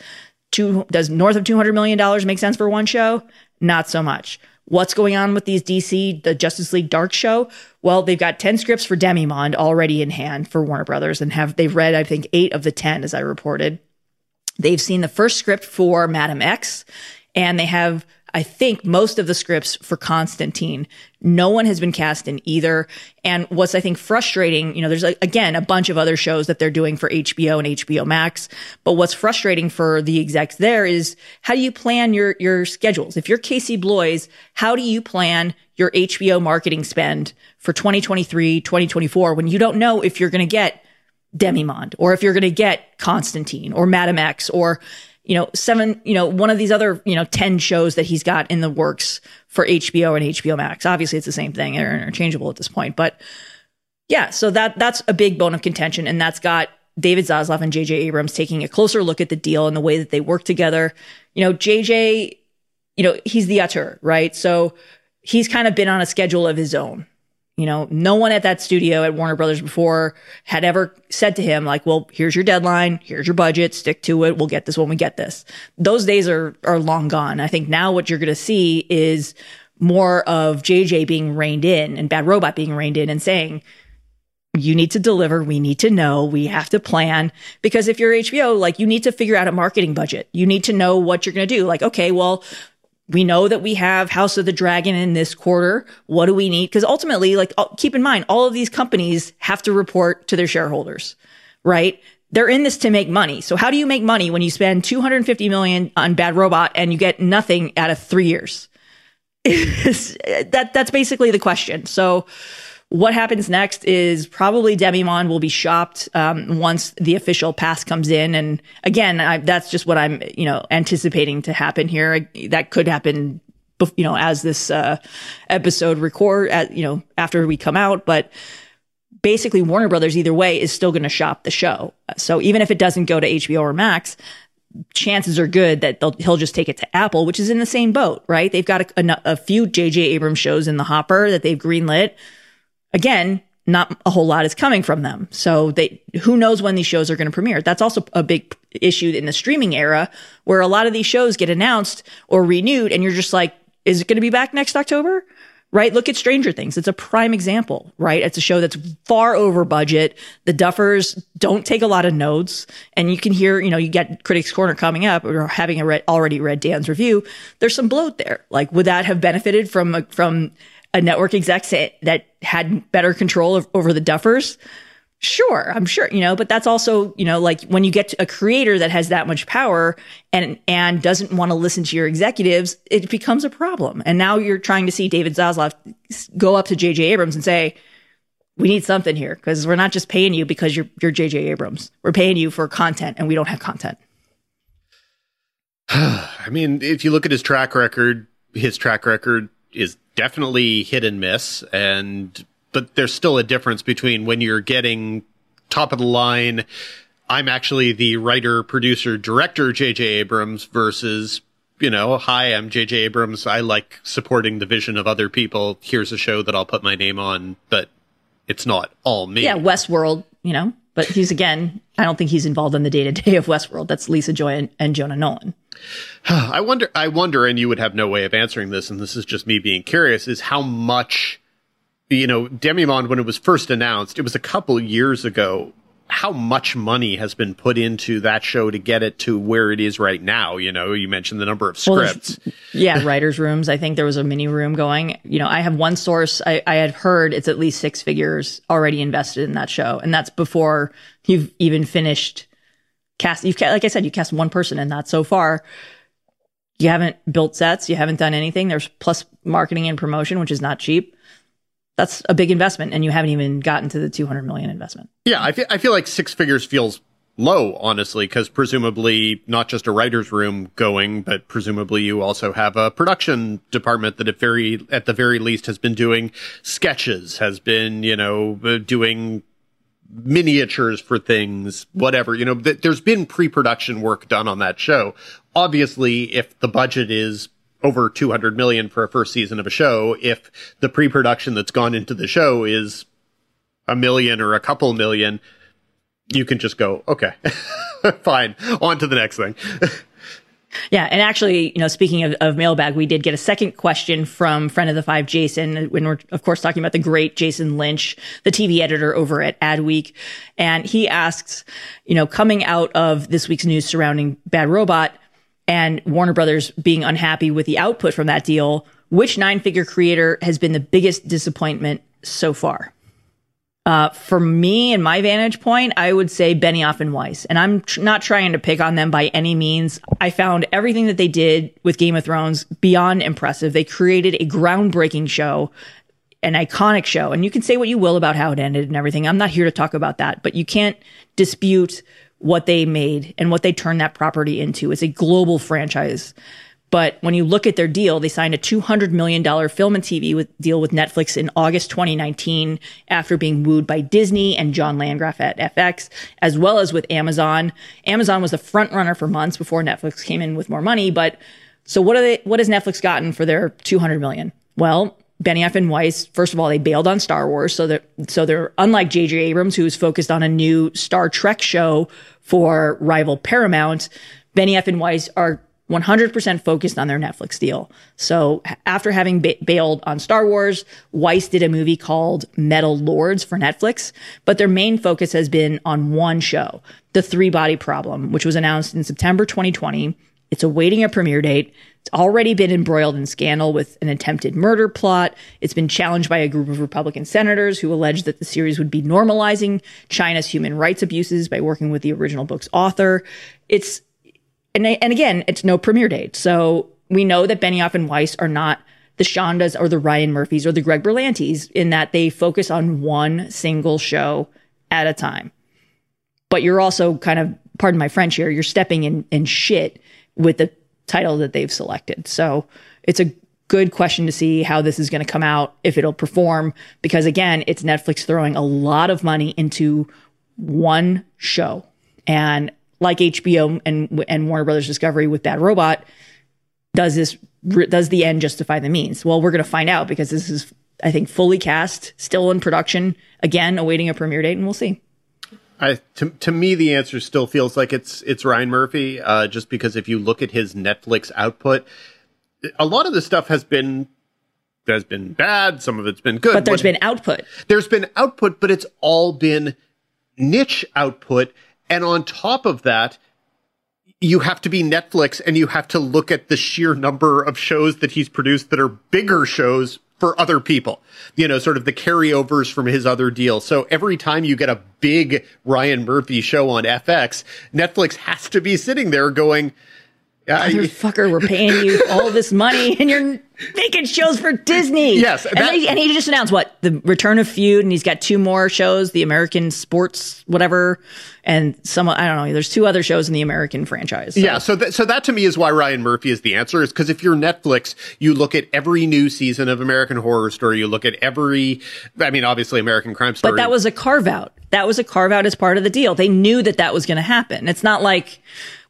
Two, does north of two hundred million dollars make sense for one show? Not so much. What's going on with these DC, the Justice League Dark show? Well, they've got 10 scripts for Demimonde already in hand for Warner Brothers and have, they've read, I think, eight of the 10, as I reported. They've seen the first script for Madam X and they have I think most of the scripts for Constantine, no one has been cast in either. And what's I think frustrating, you know, there's again a bunch of other shows that they're doing for HBO and HBO Max, but what's frustrating for the execs there is how do you plan your your schedules? If you're Casey Bloys, how do you plan your HBO marketing spend for 2023, 2024 when you don't know if you're going to get Demimonde or if you're going to get Constantine or Madam X or you know, seven, you know, one of these other, you know, 10 shows that he's got in the works for HBO and HBO Max. Obviously, it's the same thing. They're interchangeable at this point. But yeah, so that that's a big bone of contention. And that's got David Zaslav and JJ Abrams taking a closer look at the deal and the way that they work together. You know, JJ, you know, he's the auteur, right? So he's kind of been on a schedule of his own. You know, no one at that studio at Warner Brothers before had ever said to him, like, well, here's your deadline. Here's your budget. Stick to it. We'll get this when we get this. Those days are, are long gone. I think now what you're to see is more of JJ being reined in and Bad Robot being reined in and saying, you need to deliver. We need to know. We have to plan because if you're HBO, like you need to figure out a marketing budget. You need to know what you're going to do. Like, okay, well, we know that we have House of the Dragon in this quarter. What do we need? Because ultimately, like, uh, keep in mind, all of these companies have to report to their shareholders, right? They're in this to make money. So how do you make money when you spend 250 million on Bad Robot and you get nothing out of three years? that that's basically the question. So what happens next is probably Demimonde will be shopped um, once the official pass comes in. And again, I, that's just what I'm, you know, anticipating to happen here. That could happen, you know, as this uh, episode record, at, you know, after we come out. But basically, Warner Brothers, either way, is still going to shop the show. So even if it doesn't go to HBO or Max, chances are good that he'll just take it to Apple, which is in the same boat, right? They've got a, a, a few J.J. Abrams shows in the hopper that they've greenlit again, not a whole lot is coming from them. So they, who knows when these shows are going to premiere? That's also a big issue in the streaming era where a lot of these shows get announced or renewed and you're just like, is it going to be back next October? Right? Look at Stranger Things. It's a prime example, right? It's a show that's far over budget. The Duffers don't take a lot of notes and you can hear, you know, you get Critics Corner coming up or having a read, already read Dan's review. There's some bloat there. Like, would that have benefited from, from a network exec say, that had better control of, over the duffers? Sure i'm sure you know but that's also you know like when you get a creator that has that much power and and doesn't want to listen to your executives it becomes a problem. And now you're trying to see david zaslav go up to jj abrams and say we need something here because we're not just paying you because you're you're jj abrams. We're paying you for content and we don't have content.
I mean if you look at his track record his track record is definitely hit and miss and but there's still a difference between when you're getting top of the line I'm actually the writer, producer, director JJ Abrams versus you know, hi, I'm JJ Abrams. I like supporting the vision of other people. Here's a show that I'll put my name on, but it's not all me.
Yeah, Westworld, you know, but he's again, I don't think he's involved in the day to day of Westworld. That's Lisa Joy and, and Jonah Nolan.
I wonder, I wonder, and you would have no way of answering this, and this is just me being curious, is how much, you know, Demimonde, when it was first announced, it was a couple years ago, how much money has been put into that show to get it to where it is right now? You know, you mentioned the number of scripts.
Well, yeah, writers' rooms. I think there was a mini room going. You know, I have one source, I, I had heard it's at least six figures already invested in that show. And that's before you've even finished cast you've like I said, you cast one person in that so far. You haven't built sets, you haven't done anything. There's plus marketing and promotion, which is not cheap. That's a big investment, and you haven't even gotten to the 200 million investment.
Yeah, I feel I feel like six figures feels low, honestly, because presumably not just a writer's room going, but presumably you also have a production department that at very, at the very least has been doing sketches, has been, you know, uh, doing miniatures for things, whatever. You know, th- there's been pre-production work done on that show. Obviously, if the budget is over 200 million for a first season of a show, if the pre-production that's gone into the show is a million or a couple million, you can just go, okay, fine, on to the next thing.
Yeah, and actually, you know, speaking of, of mailbag, we did get a second question from friend of the five, Jason, when we're of course talking about the great Jason Lynch, the TV editor over at Adweek, and he asks, you know, coming out of this week's news surrounding Bad Robot and Warner Brothers being unhappy with the output from that deal, which nine-figure creator has been the biggest disappointment so far? Uh, for me and my vantage point, I would say Benioff and Weiss. And I'm tr- not trying to pick on them by any means. I found everything that they did with Game of Thrones beyond impressive. They created a groundbreaking show, an iconic show. And you can say what you will about how it ended and everything. I'm not here to talk about that, but you can't dispute what they made and what they turned that property into. It's a global franchise. But when you look at their deal, they signed a $200 million film and TV with, deal with Netflix in August 2019 after being wooed by Disney and John Landgraf at FX, as well as with Amazon. Amazon was the front runner for months before Netflix came in with more money. But so what are they, what has Netflix gotten for their 200 million? Well, Benioff and Weiss, first of all, they bailed on Star Wars. So they're, so they're unlike J.J. Abrams, who's focused on a new Star Trek show for rival Paramount. Benioff and Weiss are 100% focused on their Netflix deal. So after having ba- bailed on Star Wars, Weiss did a movie called Metal Lords for Netflix, but their main focus has been on one show, The Three Body Problem, which was announced in September 2020. It's awaiting a premiere date. It's already been embroiled in scandal with an attempted murder plot. It's been challenged by a group of Republican senators who allege that the series would be normalizing China's human rights abuses by working with the original book's author. It's and and again, it's no premiere date. So we know that Benioff and Weiss are not the Shondas or the Ryan Murphys or the Greg Berlantes in that they focus on one single show at a time. But you're also kind of, pardon my French here, you're stepping in, in shit with the title that they've selected. So it's a good question to see how this is going to come out, if it'll perform, because again, it's Netflix throwing a lot of money into one show. And like HBO and and Warner Brothers Discovery with that Robot, does this does the end justify the means? Well, we're going to find out because this is I think fully cast, still in production, again awaiting a premiere date, and we'll see.
I, to, to me, the answer still feels like it's it's Ryan Murphy, uh, just because if you look at his Netflix output, a lot of the stuff has been has been bad. Some of it's been good,
but there's what, been output.
There's been output, but it's all been niche output, and on top of that, you have to be Netflix and you have to look at the sheer number of shows that he's produced that are bigger shows for other people, you know, sort of the carryovers from his other deals. So every time you get a big Ryan Murphy show on FX, Netflix has to be sitting there going, Yeah,
motherfucker, we're paying you all this money and you're making shows for Disney.
Yes.
That, and, they, and, he just announced what? The return of Feud, and he's got two more shows, the American Sports, whatever, and some, I don't know, there's two other shows in the American franchise.
So. Yeah. So, that, so that to me is why Ryan Murphy is the answer, is because if you're Netflix, you look at every new season of American Horror Story, you look at every, I mean, obviously American Crime Story.
But that was a carve out. That was a carve out as part of the deal. They knew that that was going to happen. It's not like,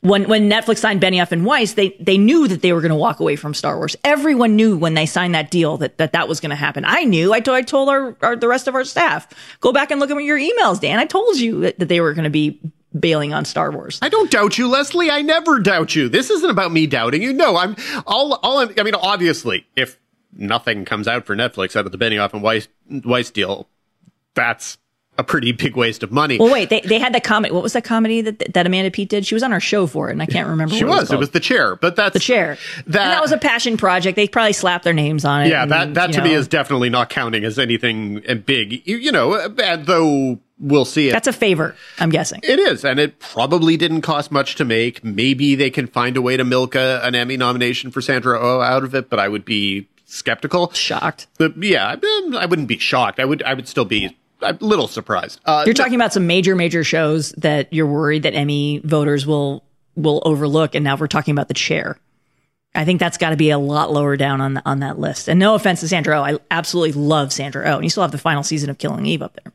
when when Netflix signed Benioff and Weiss, they they knew that they were going to walk away from Star Wars. Everyone knew when they signed that deal that that, that was going to happen. I knew. I told I told our, our, the rest of our staff, go back and look at your emails, Dan. I told you that, that they were going to be bailing on Star Wars.
I don't doubt you, Leslie. I never doubt you. This isn't about me doubting you. No, I'm all all. I'm, I mean, obviously, if nothing comes out for Netflix out of the Benioff and Weiss Weiss deal, that's a pretty big waste of money.
Well, wait, they, they had that comedy. What was that comedy that that Amanda Peet did? She was on our show for it, and I can't remember.
she was.
It was,
it was, the chair, but that's
the chair. That and that was a passion project. They probably slapped their names on it.
Yeah,
and,
that that to know. me is definitely not counting as anything big. You, you know, though we'll see it.
That's a favor, I'm guessing.
It is, and it probably didn't cost much to make. Maybe they can find a way to milk a, an Emmy nomination for Sandra Oh out of it, but I would be skeptical.
Shocked.
But yeah, I, I wouldn't be shocked. I would I would still be I'm a little surprised.
Uh, you're talking about some major, major shows that you're worried that Emmy voters will will overlook, and now we're talking about the chair. I think that's got to be a lot lower down on the, on that list. And no offense to Sandra Oh, I absolutely love Sandra Oh, and you still have the final season of Killing Eve up there.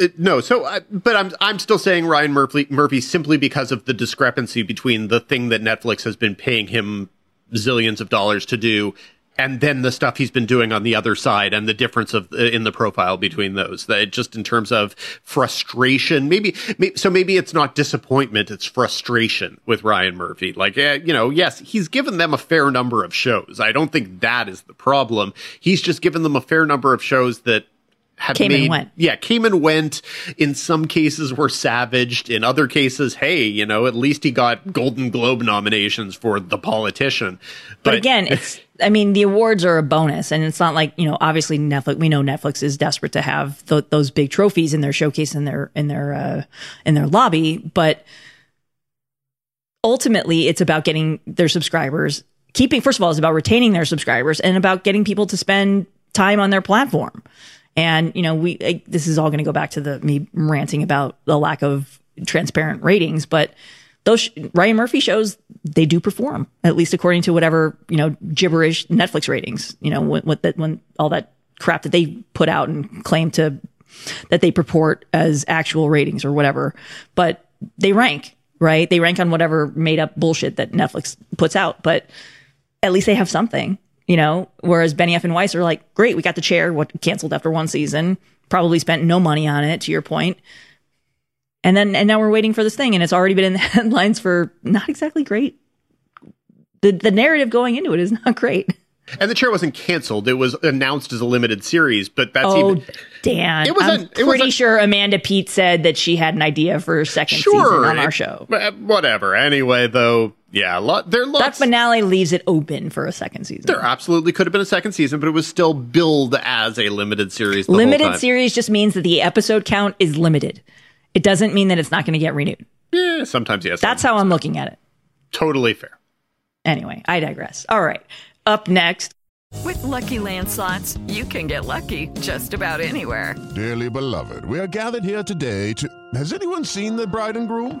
Uh, no, so uh, but I'm I'm still saying Ryan Murphy Murphy simply because of the discrepancy between the thing that Netflix has been paying him zillions of dollars to do and then the stuff he's been doing on the other side and the difference of uh, in the profile between those. That just in terms of frustration maybe, maybe so maybe it's not disappointment it's frustration with Ryan Murphy. Like uh, you know yes he's given them a fair number of shows. I don't think that is the problem. He's just given them a fair number of shows that have
came
made,
and went.
Yeah, came and went. In some cases were savaged. In other cases, hey, you know, at least he got Golden Globe nominations for The Politician.
But, but again, it's I mean, the awards are a bonus, and it's not like you know. Obviously, Netflix. We know Netflix is desperate to have th- those big trophies in their showcase in their in their uh, in their lobby, but ultimately, it's about getting their subscribers. Keeping first of all, is about retaining their subscribers and about getting people to spend time on their platform. And, you know, we, like, this is all going to go back to the, me ranting about the lack of transparent ratings, but those Ryan Murphy shows, they do perform, at least according to whatever, you know, gibberish Netflix ratings, you know, when, when, that, when all that crap that they put out and claim to, that they purport as actual ratings or whatever, but they rank, right? They rank on whatever made up bullshit that Netflix puts out, but at least they have something you know, whereas Benioff and Weiss are like, great, we got the chair, what canceled after one season, probably spent no money on it, to your point. And then, and now we're waiting for this thing, and it's already been in the headlines for not exactly great. The, the narrative going into it is not great.
And the chair wasn't canceled; it was announced as a limited series. But that's
oh,
even.
Dan, it was. I'm a, it pretty was a, sure Amanda Peet said that she had an idea for a second
sure,
season on our show.
Whatever. Anyway, though, yeah, lot, there lots.
That finale leaves it open for a second season.
There absolutely could have been a second season, but it was still billed as a limited series.
limited series just means that the episode count is limited. It doesn't mean that it's not going to get renewed.
Yeah, sometimes yes.
That's how I'm looking at it.
Totally fair.
Anyway, I digress. All right. Up next,
With Lucky Land slots, you can get lucky just about anywhere.
Dearly beloved, we are gathered here today to. Has anyone seen the bride and groom?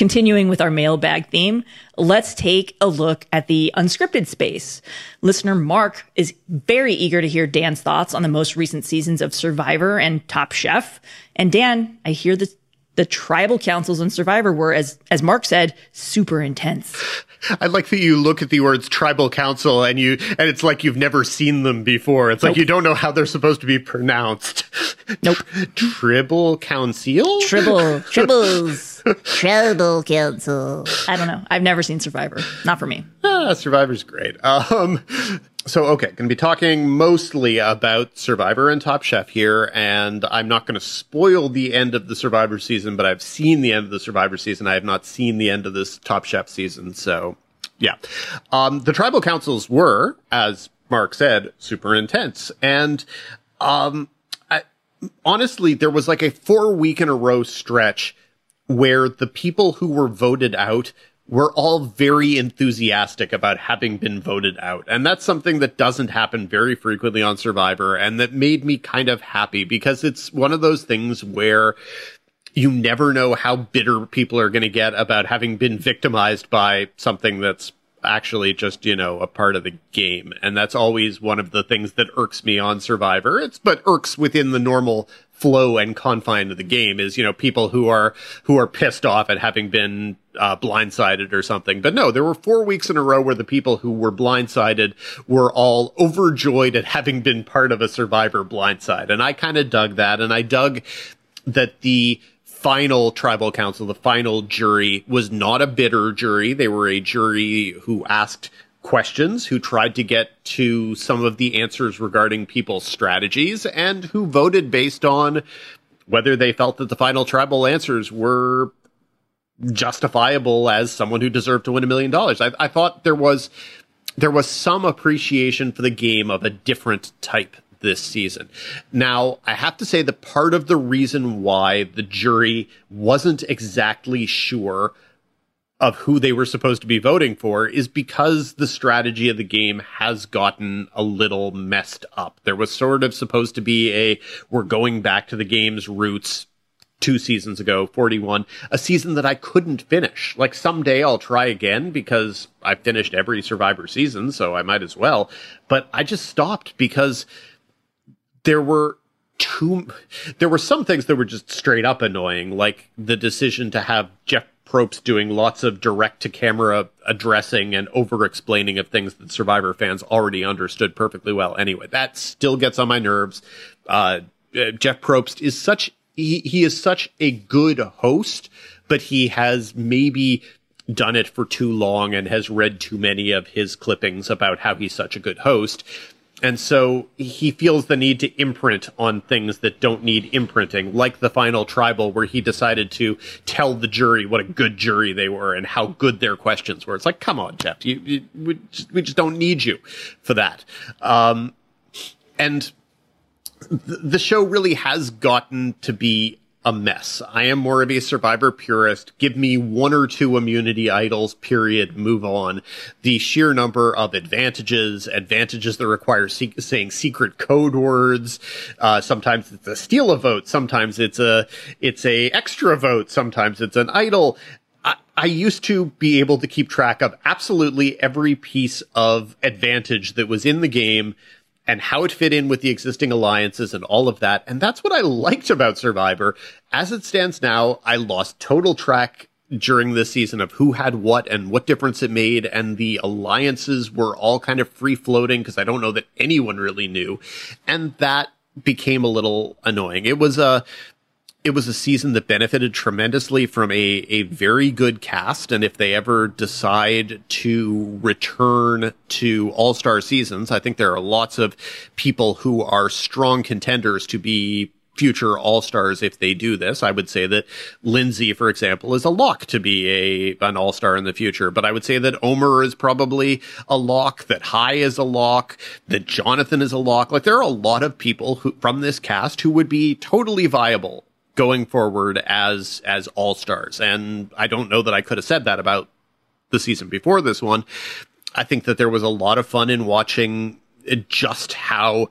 Continuing with our mailbag theme, let's take a look at the unscripted space. Listener Mark is very eager to hear Dan's thoughts on the most recent seasons of Survivor and Top Chef. And Dan, I hear the the tribal councils in Survivor were, as as Mark said, super intense.
I like that you look at the words tribal council and you and it's like you've never seen them before. It's like you don't know how they're supposed to be pronounced.
Nope.
Tribal council?
Tribble, tribbles, tribal council. I don't know. I've never seen Survivor. Not for me.
Ah, Survivor's great. Um, so okay, going to be talking mostly about Survivor and Top Chef here, and I'm not going to spoil the end of the Survivor season, but I've seen the end of the Survivor season. I have not seen the end of this Top Chef season, so yeah. Um, the tribal councils were, as Mark said, super intense, and um, I, honestly, there was like a four week in a row stretch where the people who were voted out were all very enthusiastic about having been voted out. And that's something that doesn't happen very frequently on Survivor and that made me kind of happy because it's one of those things where you never know how bitter people are going to get about having been victimized by something that's actually just, you know, a part of the game. And that's always one of the things that irks me on Survivor. It's, but irks within the normal flow and confine of the game is, you know, people who are, who are pissed off at having been, uh, blindsided or something. But no, there were four weeks in a row where the people who were blindsided were all overjoyed at having been part of a Survivor blindside. And I kind of dug that. And I dug that the final tribal council, the final jury was not a bitter jury. They were a jury who asked questions, who tried to get to some of the answers regarding people's strategies and who voted based on whether they felt that the final tribal answers were justifiable as someone who deserved to win a million dollars. I, I thought there was there was some appreciation for the game of a different type this season. Now, I have to say that part of the reason why the jury wasn't exactly sure of who they were supposed to be voting for is because the strategy of the game has gotten a little messed up. There was sort of supposed to be a we're going back to the game's roots two seasons ago, 41, a season that I couldn't finish. Like someday I'll try again because I finished every Survivor season, so I might as well. But I just stopped because there were too, there were some things that were just straight up annoying, like the decision to have Jeff Probst doing lots of direct to camera addressing and over explaining of things that Survivor fans already understood perfectly well. Anyway, that still gets on my nerves. Uh, uh, Jeff Probst is such he, he is such a good host, but he has maybe done it for too long and has read too many of his clippings about how he's such a good host. And so he feels the need to imprint on things that don't need imprinting, like the final tribal where he decided to tell the jury what a good jury they were and how good their questions were. It's like, come on, Jeff, you, you we, just, we just don't need you for that. Um, and the show really has gotten to be a mess. I am more of a survivor purist. Give me one or two immunity idols, period, move on. The sheer number of advantages, advantages that require se- saying secret code words. Uh, sometimes it's a steal a vote. Sometimes it's a, it's a extra vote. Sometimes it's an idol. I, I used to be able to keep track of absolutely every piece of advantage that was in the game and how it fit in with the existing alliances and all of that. And that's what I liked about Survivor. As it stands now, I lost total track during this season of who had what and what difference it made. And the alliances were all kind of free floating because I don't know that anyone really knew. And that became a little annoying. It was a, it was a season that benefited tremendously from a, a very good cast. And if they ever decide to return to all star seasons, I think there are lots of people who are strong contenders to be future all stars if they do this. I would say that Lindsay, for example, is a lock to be a an all star in the future. But I would say that Omar is probably a lock, that Hai is a lock, that Jonathan is a lock. Like there are a lot of people who from this cast who would be totally viable going forward as as all stars. And I don't know that I could have said that about the season before this one. I think that there was a lot of fun in watching just how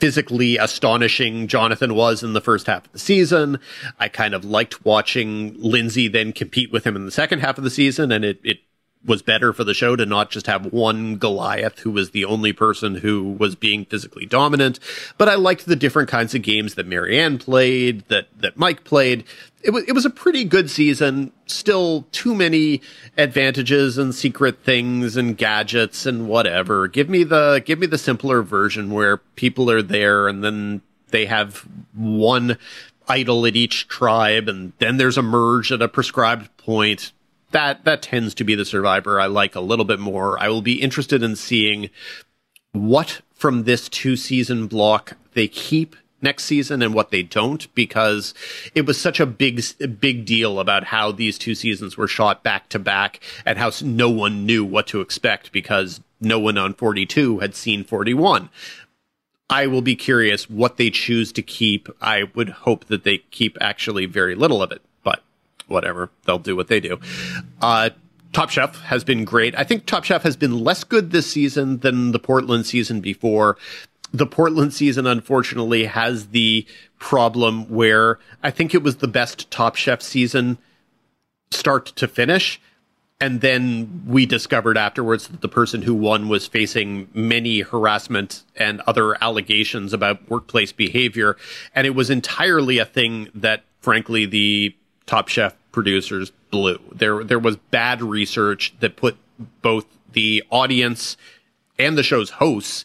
physically astonishing Jonathan was in the first half of the season. I kind of liked watching Lindsay then compete with him in the second half of the season, and it, it was better for the show to not just have one Goliath who was the only person who was being physically dominant. But I liked the different kinds of games that Maryanne played, that, that Mike played. It was, it was a pretty good season. Still too many advantages and secret things and gadgets and whatever. Give me the, give me the simpler version where people are there and then they have one idol at each tribe and then there's a merge at a prescribed point that that tends to be the survivor I like a little bit more. I will be interested in seeing what from this two season block they keep next season and what they don't because it was such a big big deal about how these two seasons were shot back to back and how no one knew what to expect because no one on 42 had seen 41. I will be curious what they choose to keep. I would hope that they keep actually very little of it whatever. They'll do what they do. Uh, Top Chef has been great. I think Top Chef has been less good this season than the Portland season before. The Portland season, unfortunately, has the problem where I think it was the best Top Chef season start to finish. And then we discovered afterwards that the person who won was facing many harassment and other allegations about workplace behavior. And it was entirely a thing that, frankly, the Top Chef producers blew. There there was bad research that put both the audience and the show's hosts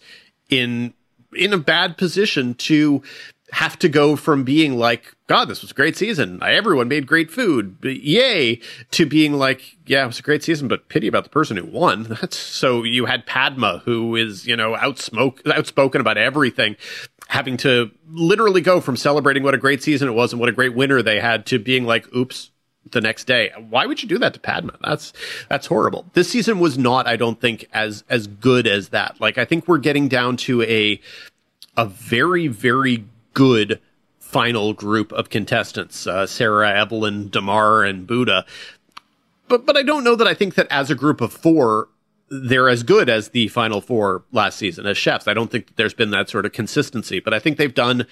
in in a bad position to have to go from being like, God, this was a great season. Everyone made great food. Yay. To being like, yeah, it was a great season, but pity about the person who won. That's so you had Padma, who is, you know, outspoken about everything, having to literally go from celebrating what a great season it was and what a great winner they had to being like, oops, the next day. Why would you do that to Padma? That's that's horrible. This season was not, I don't think, as as good as that. Like I think we're getting down to a a very very good final group of contestants: uh, Sarah, Evelyn, Damarr, and Buddha. But but I don't know that I think that as a group of four. They're as good as the final four last season as chefs. I don't think there's been that sort of consistency, but I think they've done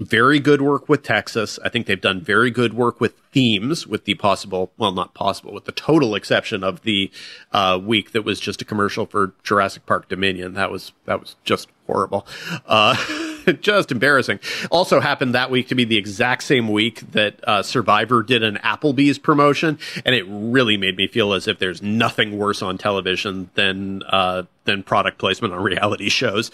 very good work with Texas. I think they've done very good work with themes, with the possible, well, not possible, with the total exception of the uh, week that was just a commercial for Jurassic Park Dominion. That was that was just horrible, uh, just embarrassing. Also happened that week to be the exact same week that uh, Survivor did an Applebee's promotion, and it really made me feel as if there's nothing worse on television than uh, than product placement on reality shows.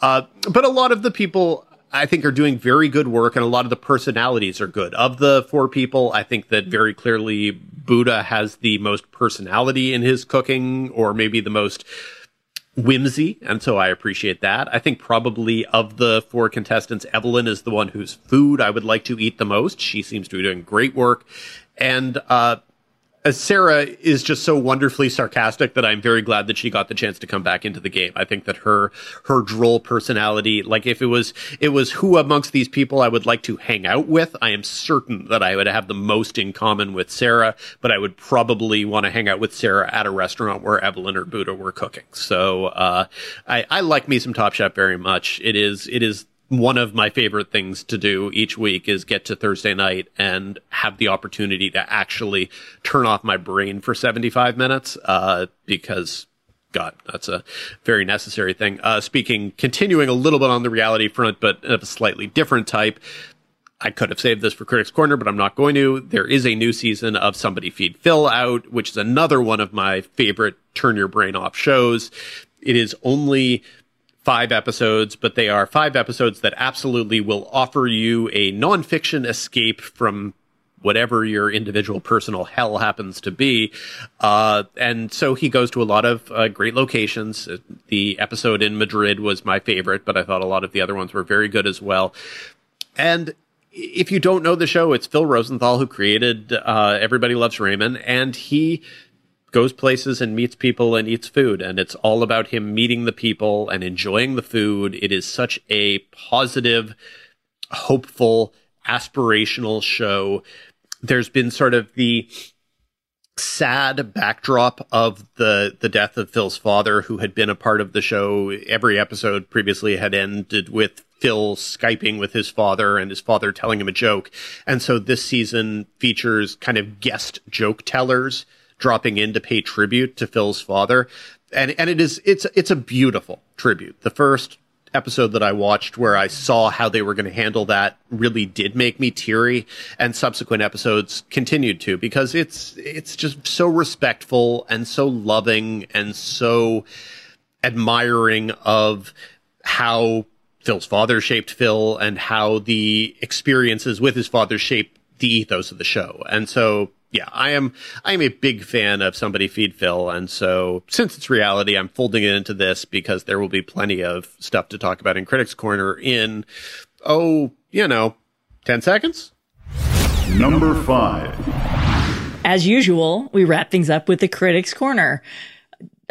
Uh, but a lot of the people I think are doing very good work and a lot of the personalities are good. Of the four people, I think that very clearly Buddha has the most personality in his cooking or maybe the most whimsy. And so I appreciate that. I think probably of the four contestants, Evelyn is the one whose food I would like to eat the most. She seems to be doing great work. And, uh, Sarah is just so wonderfully sarcastic that I'm very glad that she got the chance to come back into the game. I think that her her droll personality, like if it was it was who amongst these people I would like to hang out with, I am certain that I would have the most in common with Sarah, but I would probably want to hang out with Sarah at a restaurant where Evelyn or Buddha were cooking. So uh, I, I like me some Top Chef very much. It is it is one of my favorite things to do each week is get to Thursday night and have the opportunity to actually turn off my brain for 75 minutes, uh, because God, that's a very necessary thing. Uh, speaking, continuing a little bit on the reality front, but of a slightly different type. I could have saved this for Critics Corner, but I'm not going to. There is a new season of Somebody Feed Phil out, which is another one of my favorite turn your brain off shows. It is only five episodes, but they are five episodes that absolutely will offer you a nonfiction escape from whatever your individual personal hell happens to be. Uh, and so he goes to a lot of uh, great locations. The episode in Madrid was my favorite, but I thought a lot of the other ones were very good as well. And if you don't know the show, it's Phil Rosenthal who created uh, Everybody Loves Raymond, and he goes places and meets people and eats food. And it's all about him meeting the people and enjoying the food. It is such a positive, hopeful, aspirational show. There's been sort of the sad backdrop of the the death of Phil's father, who had been a part of the show. Every episode previously had ended with Phil Skyping with his father and his father telling him a joke. And so this season features kind of guest joke tellers dropping in to pay tribute to Phil's father. And and it is it's it's a beautiful tribute. The first episode that I watched where I saw how they were going to handle that really did make me teary and subsequent episodes continued to because it's it's just so respectful and so loving and so admiring of how Phil's father shaped Phil and how the experiences with his father shaped the ethos of the show. And so yeah, I am I am a big fan of Somebody Feed Phil, and so since it's reality, I'm folding it into this because there will be plenty of stuff to talk about in Critics Corner in oh, you know, ten seconds.
Number five.
As usual, we wrap things up with the Critics Corner.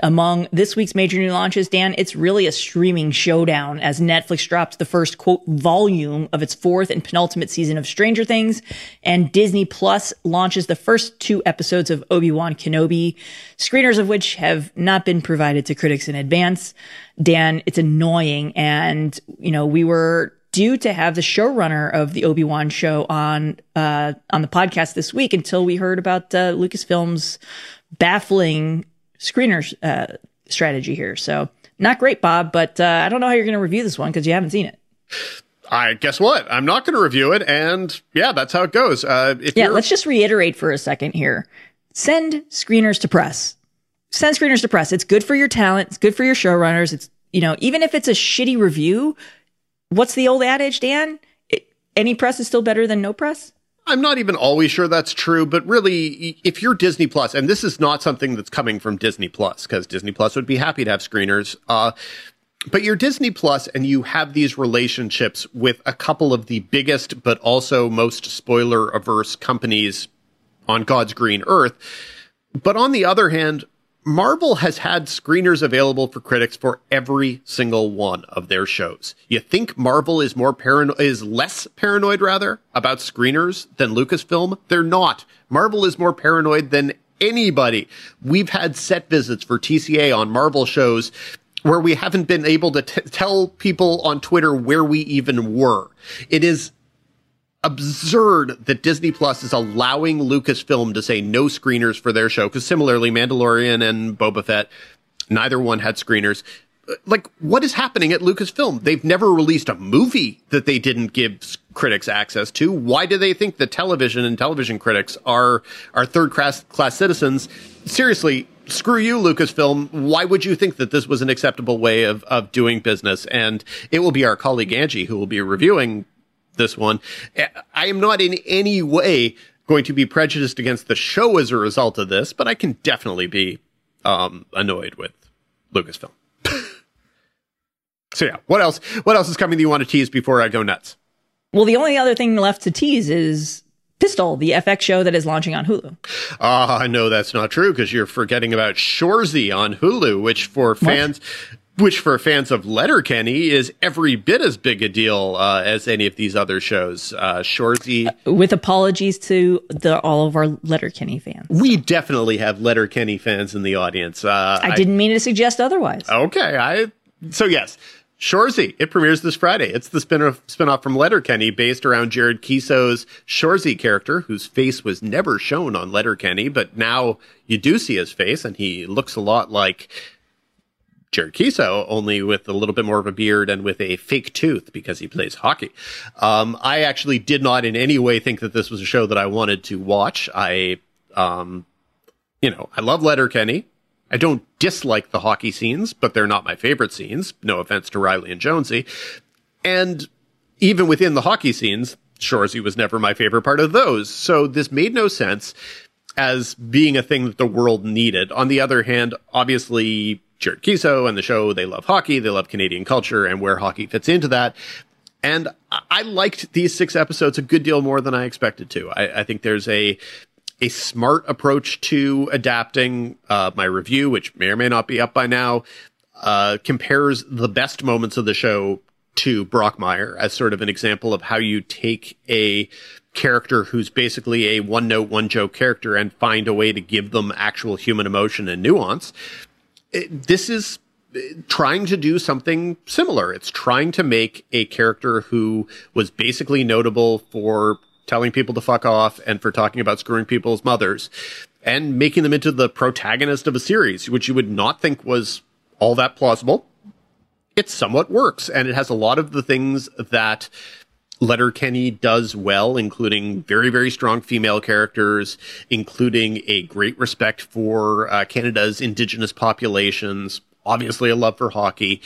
Among this week's major new launches, Dan, it's really a streaming showdown as Netflix drops the first quote volume of its fourth and penultimate season of Stranger Things, and Disney Plus launches the first two episodes of Obi-Wan Kenobi, screeners of which have not been provided to critics in advance. Dan, it's annoying. And, you know, we were due to have the showrunner of the Obi-Wan show on, uh, on the podcast this week until we heard about, uh, Lucasfilm's baffling screener uh, strategy here. So not great, Bob, but uh, I don't know how you're going to review this one because you haven't seen it.
I guess what? I'm not going to review it, and yeah, that's how it goes. Uh,
yeah, let's just reiterate for a second here. Send screeners to press. Send screeners to press. It's good for your talent. It's good for your showrunners. It's you know, even if it's a shitty review, what's the old adage, Dan? It, any press is still better than no press.
I'm not even always sure that's true, but really, if you're Disney Plus, and this is not something that's coming from Disney Plus, because Disney Plus would be happy to have screeners, uh, but you're Disney Plus and you have these relationships with a couple of the biggest, but also most spoiler averse companies on God's green earth. But on the other hand, Marvel has had screeners available for critics for every single one of their shows. You think Marvel is more paranoid, is less paranoid rather about screeners than Lucasfilm? They're not. Marvel is more paranoid than anybody. We've had set visits for TCA on Marvel shows where we haven't been able to t- tell people on Twitter where we even were. It is absurd that Disney Plus is allowing Lucasfilm to say no screeners for their show. Because similarly, Mandalorian and Boba Fett, neither one had screeners. Like, what is happening at Lucasfilm? They've never released a movie that they didn't give critics access to. Why do they think that television and television critics are are third class class citizens? Seriously, screw you, Lucasfilm. Why would you think that this was an acceptable way of, of doing business? And it will be our colleague Angie who will be reviewing this one. I am not in any way going to be prejudiced against the show as a result of this, but I can definitely be um, annoyed with Lucasfilm. so yeah, what else? What else is coming that you want to tease before I go nuts?
Well, the only other thing left to tease is Pistol, the FX show that is launching on Hulu.
Ah, uh, no, that's not true because you're forgetting about Shoresy on Hulu, which for fans, what? Which for fans of Letterkenny is every bit as big a deal uh, as any of these other shows. Uh, Shoresy.
Uh, with apologies to the all of our Letterkenny fans.
We definitely have Letterkenny fans in the audience. Uh,
I didn't I, mean to suggest otherwise.
Okay, I so yes. Shoresy, it premieres this Friday. It's the spin-off, spin-off from Letterkenny based around Jared Keeso's Shoresy character, whose face was never shown on Letterkenny, but now you do see his face, and he looks a lot like Jared Keeso, only with a little bit more of a beard and with a fake tooth because he plays hockey. Um, I actually did not in any way think that this was a show that I wanted to watch. I, um, you know, I love Letterkenny. I don't dislike the hockey scenes, but they're not my favorite scenes. No offense to Riley and Jonesy. And even within the hockey scenes, Shoresy was never my favorite part of those. So this made no sense as being a thing that the world needed. On the other hand, obviously Jared Keeso and the show, they love hockey, they love Canadian culture and where hockey fits into that. And I liked these six episodes a good deal more than I expected to. I, I think there's a a smart approach to adapting. Uh, my review, which may or may not be up by now, uh, compares the best moments of the show to Brockmire as sort of an example of how you take a character who's basically a one note, one joke character and find a way to give them actual human emotion and nuance. It, this is uh, trying to do something similar. It's trying to make a character who was basically notable for telling people to fuck off and for talking about screwing people's mothers and making them into the protagonist of a series, which you would not think was all that plausible it somewhat works and it has a lot of the things that Letterkenny does well, including very, very strong female characters, including a great respect for uh, Canada's indigenous populations, obviously a love for hockey.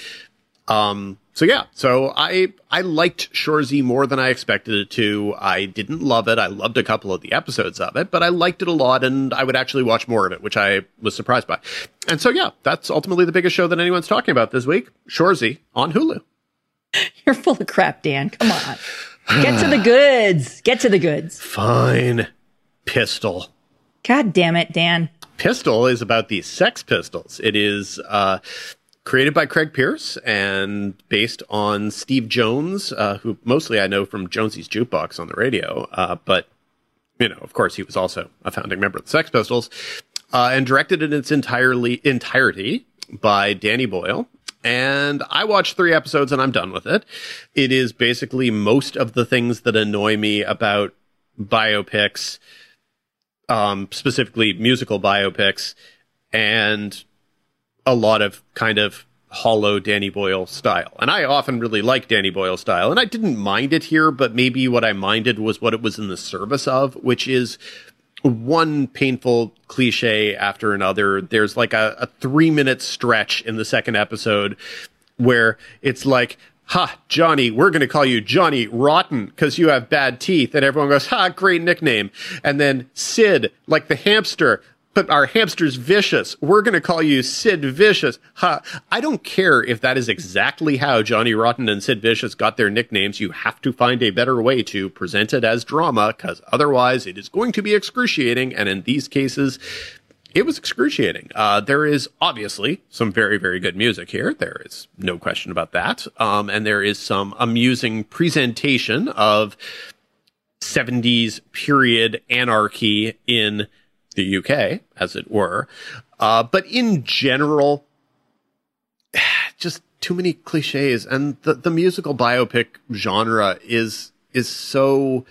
Um, so yeah, so I I liked Shoresy more than I expected it to. I didn't love it. I loved a couple of the episodes of it, but I liked it a lot, and I would actually watch more of it, which I was surprised by. And so yeah, that's ultimately the biggest show that anyone's talking about this week. Shoresy on Hulu.
You're full of crap, Dan. Come on, get to the goods. Get to the goods.
Fine, Pistol.
God damn it, Dan.
Pistol is about the Sex Pistols. It is uh, created by Craig Pearce and based on Steve Jones, uh, who mostly I know from Jonesy's Jukebox on the radio, uh, but you know, of course, he was also a founding member of the Sex Pistols, uh, and directed in its entirely entirety by Danny Boyle. And I watched three episodes and I'm done with it. It is basically most of the things that annoy me about biopics, um, specifically musical biopics, and a lot of kind of hollow Danny Boyle style. And I often really like Danny Boyle style, and I didn't mind it here, but maybe what I minded was what it was in the service of, which is one painful cliche after another. There's like a, a three minute stretch in the second episode where it's like, ha, Johnny, we're going to call you Johnny Rotten because you have bad teeth. And everyone goes, ha, great nickname. And then Sid, like the hamster, but our hamster's vicious. We're going to call you Sid Vicious. Ha. I don't care if that is exactly how Johnny Rotten and Sid Vicious got their nicknames. You have to find a better way to present it as drama because otherwise it is going to be excruciating. And in these cases, it was excruciating. Uh, there is obviously some very, very good music here. There is no question about that. Um, and there is some amusing presentation of 70s period anarchy in the UK, as it were. Uh, but in general, just too many cliches, and the the musical biopic genre is is so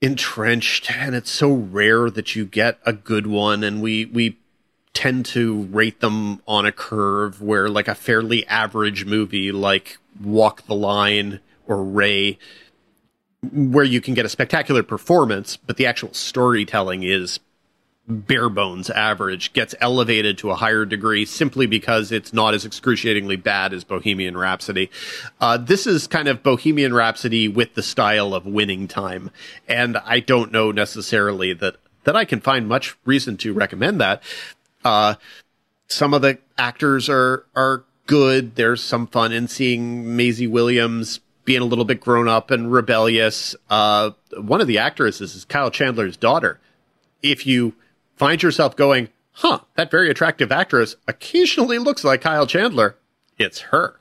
entrenched, and it's so rare that you get a good one, and we we tend to rate them on a curve where like a fairly average movie like Walk the Line or Ray where you can get a spectacular performance, but the actual storytelling is bare bones average gets elevated to a higher degree simply because it's not as excruciatingly bad as Bohemian Rhapsody. Uh, this is kind of Bohemian Rhapsody with the style of winning time. And I don't know necessarily that, that I can find much reason to recommend that. Uh, some of the actors are, are good. There's some fun in seeing Maisie Williams being a little bit grown up and rebellious. Uh, one of the actresses is Kyle Chandler's daughter. If you find yourself going, huh, that very attractive actress occasionally looks like Kyle Chandler. It's her.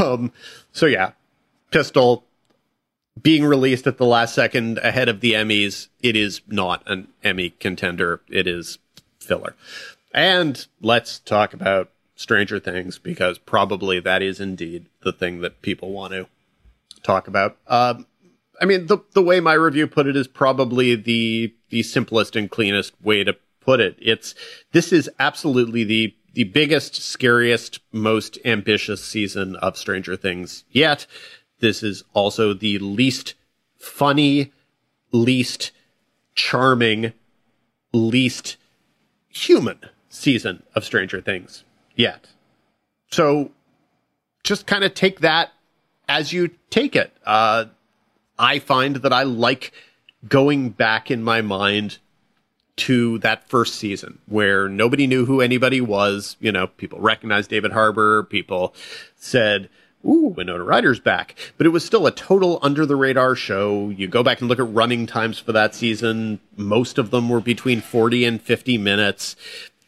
Um, so yeah, Pistol being released at the last second ahead of the Emmys. It is not an Emmy contender. It is filler. And let's talk about Stranger Things because probably that is indeed the thing that people want to talk about. Um, I mean, the the way my review put it is probably the the simplest and cleanest way to put it. It's this is absolutely the the biggest, scariest, most ambitious season of Stranger Things yet. This is also the least funny, least charming, least human season of Stranger Things yet. So just kind of take that as you take it. Uh, I find that I like going back in my mind to that first season where nobody knew who anybody was. You know, people recognized David Harbour. People said, ooh, Winona Ryder's back. But it was still a total under the radar show. You go back and look at running times for that season. Most of them were between 40 and 50 minutes.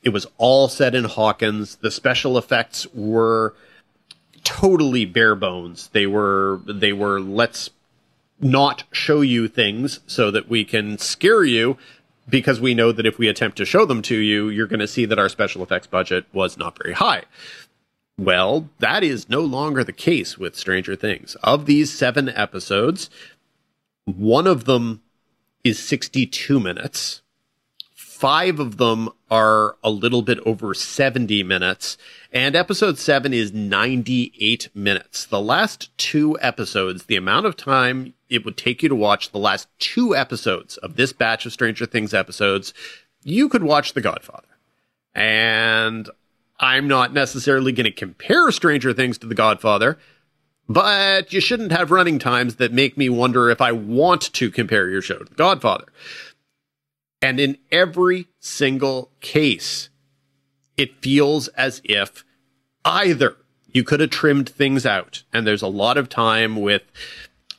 It was all set in Hawkins. The special effects were totally bare bones. They were, they were, let's not show you things so that we can scare you because we know that if we attempt to show them to you, you're going to see that our special effects budget was not very high. Well, that is no longer the case with Stranger Things. Of these seven episodes, one of them is 62 minutes. Five of them are a little bit over 70 minutes, and episode seven is 98 minutes. The last two episodes, the amount of time it would take you to watch the last two episodes of this batch of Stranger Things episodes, you could watch The Godfather. And I'm not necessarily going to compare Stranger Things to The Godfather, but you shouldn't have running times that make me wonder if I want to compare your show to The Godfather. And in every single case, it feels as if either you could have trimmed things out, and there's a lot of time with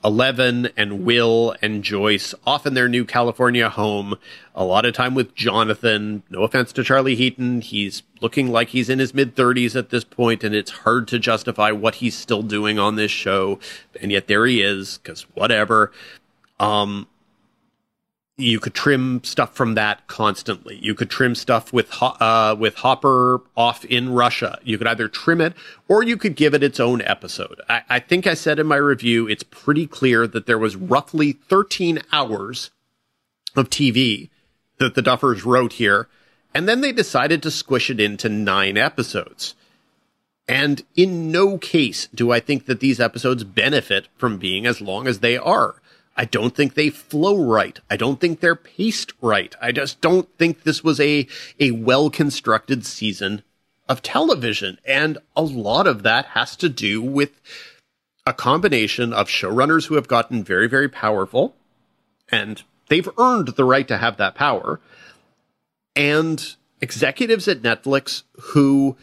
Eleven and Will and Joyce off in their new California home. A lot of time with Jonathan. No offense to Charlie Heaton. He's looking like he's in his mid 30s at this point, and it's hard to justify what he's still doing on this show. And yet there he is, because whatever. Um, you could trim stuff from that constantly. You could trim stuff with uh, with Hopper off in Russia. You could either trim it or you could give it its own episode. I, I think I said in my review, it's pretty clear that there was roughly 13 hours of TV that the Duffers wrote here, and then they decided to squish it into nine episodes. And in no case do I think that these episodes benefit from being as long as they are. I don't think they flow right. I don't think they're paced right. I just don't think this was a, a well constructed season of television. And a lot of that has to do with a combination of showrunners who have gotten very, very powerful and they've earned the right to have that power and executives at Netflix who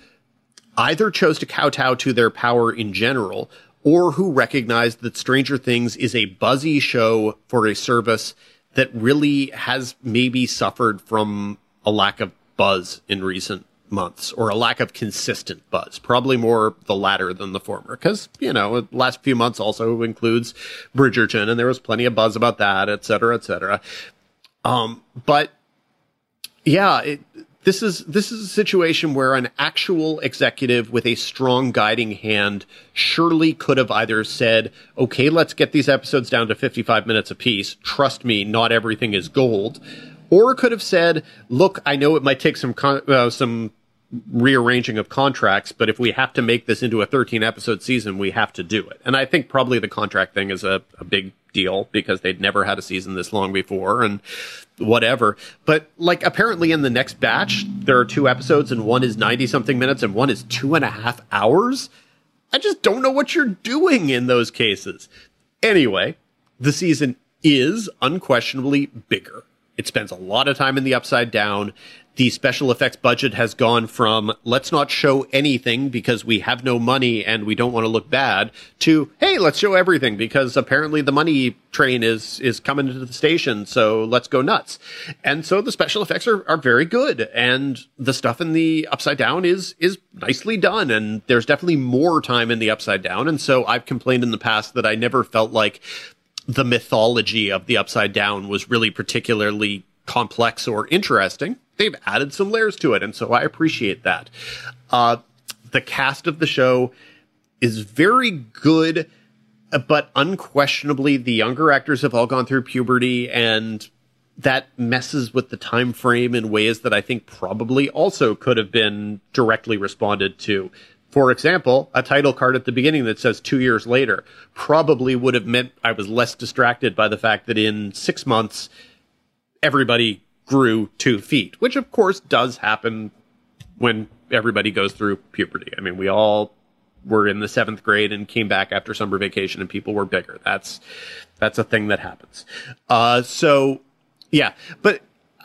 either chose to kowtow to their power in general or who recognized that Stranger Things is a buzzy show for a service that really has maybe suffered from a lack of buzz in recent months or a lack of consistent buzz. Probably more the latter than the former. Because, you know, last few months also includes Bridgerton and there was plenty of buzz about that, et cetera, et cetera. Um, but yeah, it, this is this is a situation where an actual executive with a strong guiding hand surely could have either said, "Okay, let's get these episodes down to 55 minutes apiece. Trust me, not everything is gold." Or could have said, "Look, I know it might take some con- uh, some rearranging of contracts, but if we have to make this into a 13 episode season, we have to do it." And I think probably the contract thing is a, a big deal because they'd never had a season this long before and whatever. But like apparently in the next batch, there are two episodes and one is 90 something minutes and one is two and a half hours. I just don't know what you're doing in those cases. Anyway, the season is unquestionably bigger. It spends a lot of time in the upside down the special effects budget has gone from let's not show anything because we have no money and we don't want to look bad to hey let's show everything because apparently the money train is is coming to the station so let's go nuts. And so the special effects are, are very good and the stuff in the upside down is is nicely done and there's definitely more time in the upside down. And so i've complained in the past that i never felt like the mythology of the upside down was really particularly complex or interesting they've added some layers to it, and so I appreciate that. Uh, the cast of the show is very good, but unquestionably, the younger actors have all gone through puberty, and that messes with the time frame in ways that I think probably also could have been directly responded to. For example, a title card at the beginning that says two years later probably would have meant I was less distracted by the fact that in six months, everybody grew two feet, which of course does happen when everybody goes through puberty. I mean, we all were in the seventh grade and came back after summer vacation and people were bigger. That's, that's a thing that happens. Uh, so yeah, but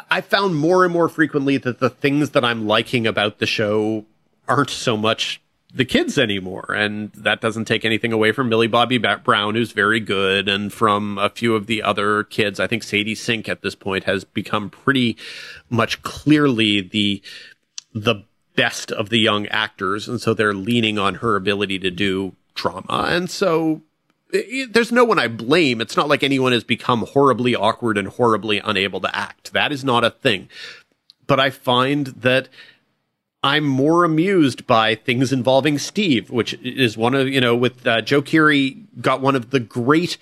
I found more and more frequently that the things that I'm liking about the show aren't so much the kids anymore. And that doesn't take anything away from Millie Bobby Brown, who's very good, and from a few of the other kids. I think Sadie Sink at this point has become pretty much clearly the, the best of the young actors. And so they're leaning on her ability to do drama. And so there's no one I blame. It's not like anyone has become horribly awkward and horribly unable to act. That is not a thing. But I find that I'm more amused by things involving Steve, which is one of, you know, with uh, Joe Keery got one of the great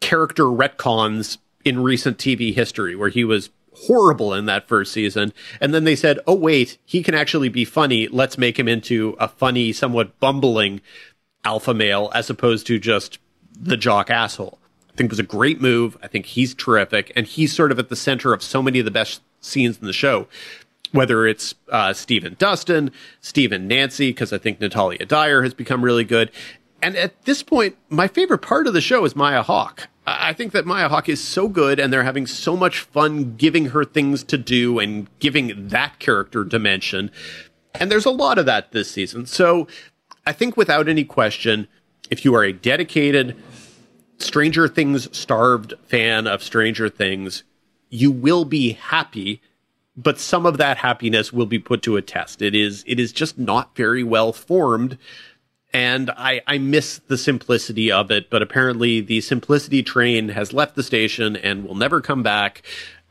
character retcons in recent TV history where he was horrible in that first season. And then they said, oh, wait, he can actually be funny. Let's make him into a funny, somewhat bumbling alpha male as opposed to just the jock asshole. I think it was a great move. I think he's terrific. And he's sort of at the center of so many of the best scenes in the show whether it's uh, Stephen Dustin, Stephen Nancy, because I think Natalia Dyer has become really good. And at this point, my favorite part of the show is Maya Hawke. I think that Maya Hawke is so good and they're having so much fun giving her things to do and giving that character dimension. And there's a lot of that this season. So I think without any question, if you are a dedicated Stranger Things starved fan of Stranger Things, you will be happy but some of that happiness will be put to a test. It is it is just not very well formed. And I, I miss the simplicity of it, but apparently the simplicity train has left the station and will never come back.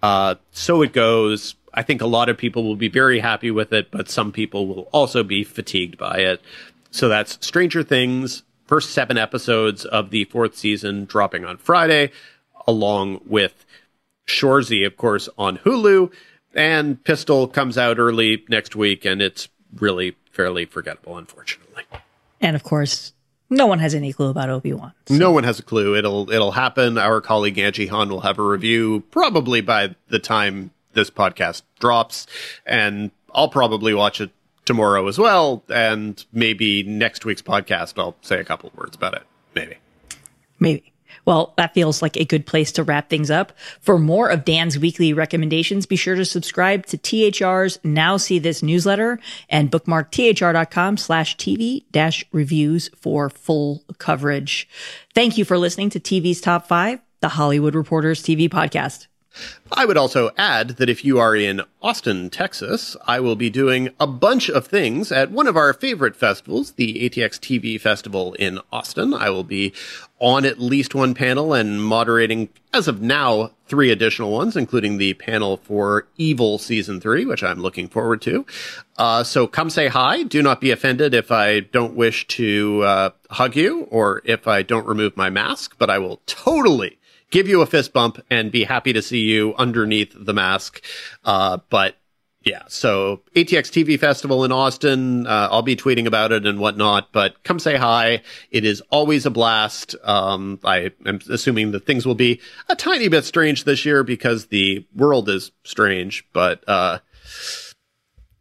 Uh, so it goes. I think a lot of people will be very happy with it, but some people will also be fatigued by it. So that's Stranger Things, first seven episodes of the fourth season dropping on Friday, along with Shoresy, of course, on Hulu. And Pistol comes out early next week, and it's really fairly forgettable, unfortunately.
And of course, no one has any clue about Obi Wan.
So. No one has a clue. It'll it'll happen. Our colleague Angie Han will have a review probably by the time this podcast drops, and I'll probably watch it tomorrow as well. And maybe next week's podcast, I'll say a couple of words about it. Maybe.
Maybe. Well, that feels like a good place to wrap things up. For more of Dan's weekly recommendations, be sure to subscribe to THR's Now See This newsletter and bookmark thr.com slash TV dash reviews for full coverage. Thank you for listening to TV's Top 5, the Hollywood Reporters TV podcast.
I would also add that if you are in Austin, Texas, I will be doing a bunch of things at one of our favorite festivals, the ATX TV Festival in Austin. I will be on at least one panel and moderating, as of now, three additional ones, including the panel for Evil Season 3, which I'm looking forward to. Uh, so come say hi. Do not be offended if I don't wish to uh, hug you or if I don't remove my mask, but I will totally give you a fist bump and be happy to see you underneath the mask. Uh, but yeah, so ATX TV Festival in Austin. Uh, I'll be tweeting about it and whatnot, but come say hi. It is always a blast. Um, I am assuming that things will be a tiny bit strange this year because the world is strange, but uh,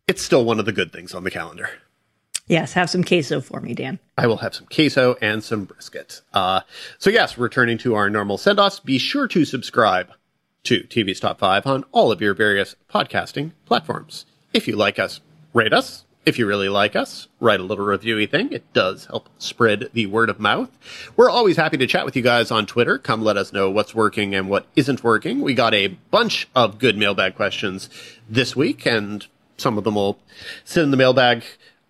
it's still one of the good things on the calendar.
Yes, have some queso for me, Dan.
I will have some queso and some brisket. Uh, so yes, returning to our normal send-offs, be sure to subscribe to TV's Top 5 on all of your various podcasting platforms. If you like us, rate us. If you really like us, write a little reviewy thing. It does help spread the word of mouth. We're always happy to chat with you guys on Twitter. Come let us know what's working and what isn't working. We got a bunch of good mailbag questions this week, and some of them will sit in the mailbag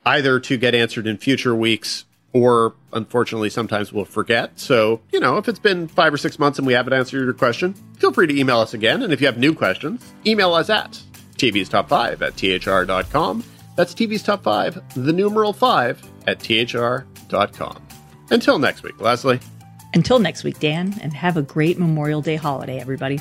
either to get answered in future weeks or unfortunately sometimes we'll forget. So, you know, if it's been five or six months and we haven't answered your question, feel free to email us again. And if you have new questions, email us at TV's Top 5 at THR.com. That's TV's Top 5, the numeral 5 at THR.com. Until next week, Leslie.
Until next week, Dan, and have a great Memorial Day holiday, everybody.